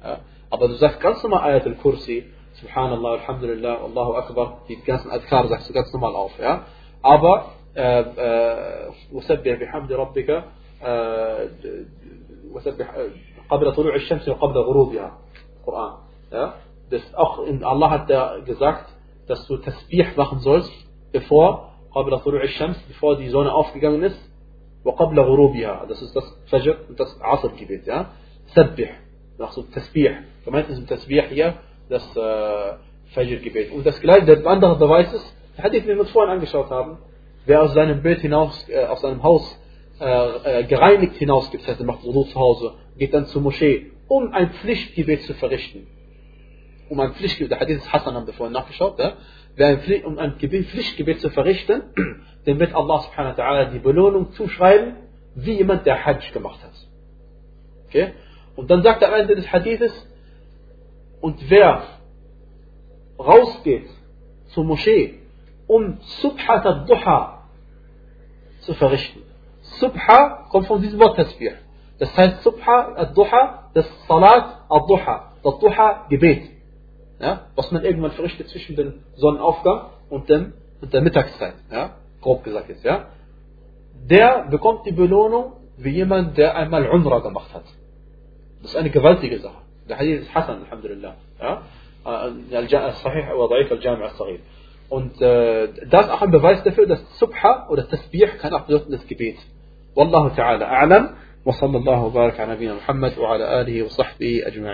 Ja. Aber du sagst ganz normal Ayat al-Kursi, Subhanallah, Alhamdulillah, Allahu Akbar, die ganzen Adkar sagst du ganz normal auf. Ja. Aber, وسبح بحمد ربك وسبح قبل طلوع الشمس وقبل غروبها Koran. Ja? Das auch in Allah hat er gesagt, dass du Tasbih machen sollst, bevor قبل طلوع الشمس, bevor die Sonne aufgegangen ist وقبل غروبها das ist das Fajr und das Asr Gebet ja Sabbih nach so Tasbih gemeint ist im Tasbih hier das äh, Fajr Gebet und das gleiche der andere Beweis ist der Hadith den wir uns vorhin angeschaut haben wer aus seinem Bild hinaus äh, aus seinem Haus äh, gereinigt hinausgeht das heißt er macht Wudu zu Hause geht dann zur Moschee um ein Pflichtgebet zu verrichten um ein Pflichtgebet der Hadith ist Hassan haben wir vorhin nachgeschaut ja? Um ein Pflichtgebet zu verrichten, dann wird Allah subhanahu wa ta'ala die Belohnung zuschreiben, wie jemand, der Hajj gemacht hat. Okay? Und dann sagt er am Ende des Hadithes, und wer rausgeht zur Moschee, um Subhat al-Duha zu verrichten. Subha kommt von diesem Wort Tasbih. Das heißt Subha al-Duha, das Salat al-Duha, das Duha-Gebet ja, was man irgendwann verrichtet zwischen dem Sonnenaufgang und, dem, und der Mittagszeit, ja, grob gesagt jetzt, ja, der bekommt die Belohnung wie jemand, der einmal Umrah gemacht hat. Das ist eine gewaltige Sache. Der Hadith ist Hassan, Alhamdulillah. Ja? Äh, Sahih wa al-Jami' Und äh, das ist auch ein Beweis dafür, dass Subha oder Tasbih kann auch bedeuten das Gebet. Wallahu ta'ala a'lam wa sallallahu wa baraka ala nabiyina Muhammad wa ala alihi wa sahbihi ajma'in.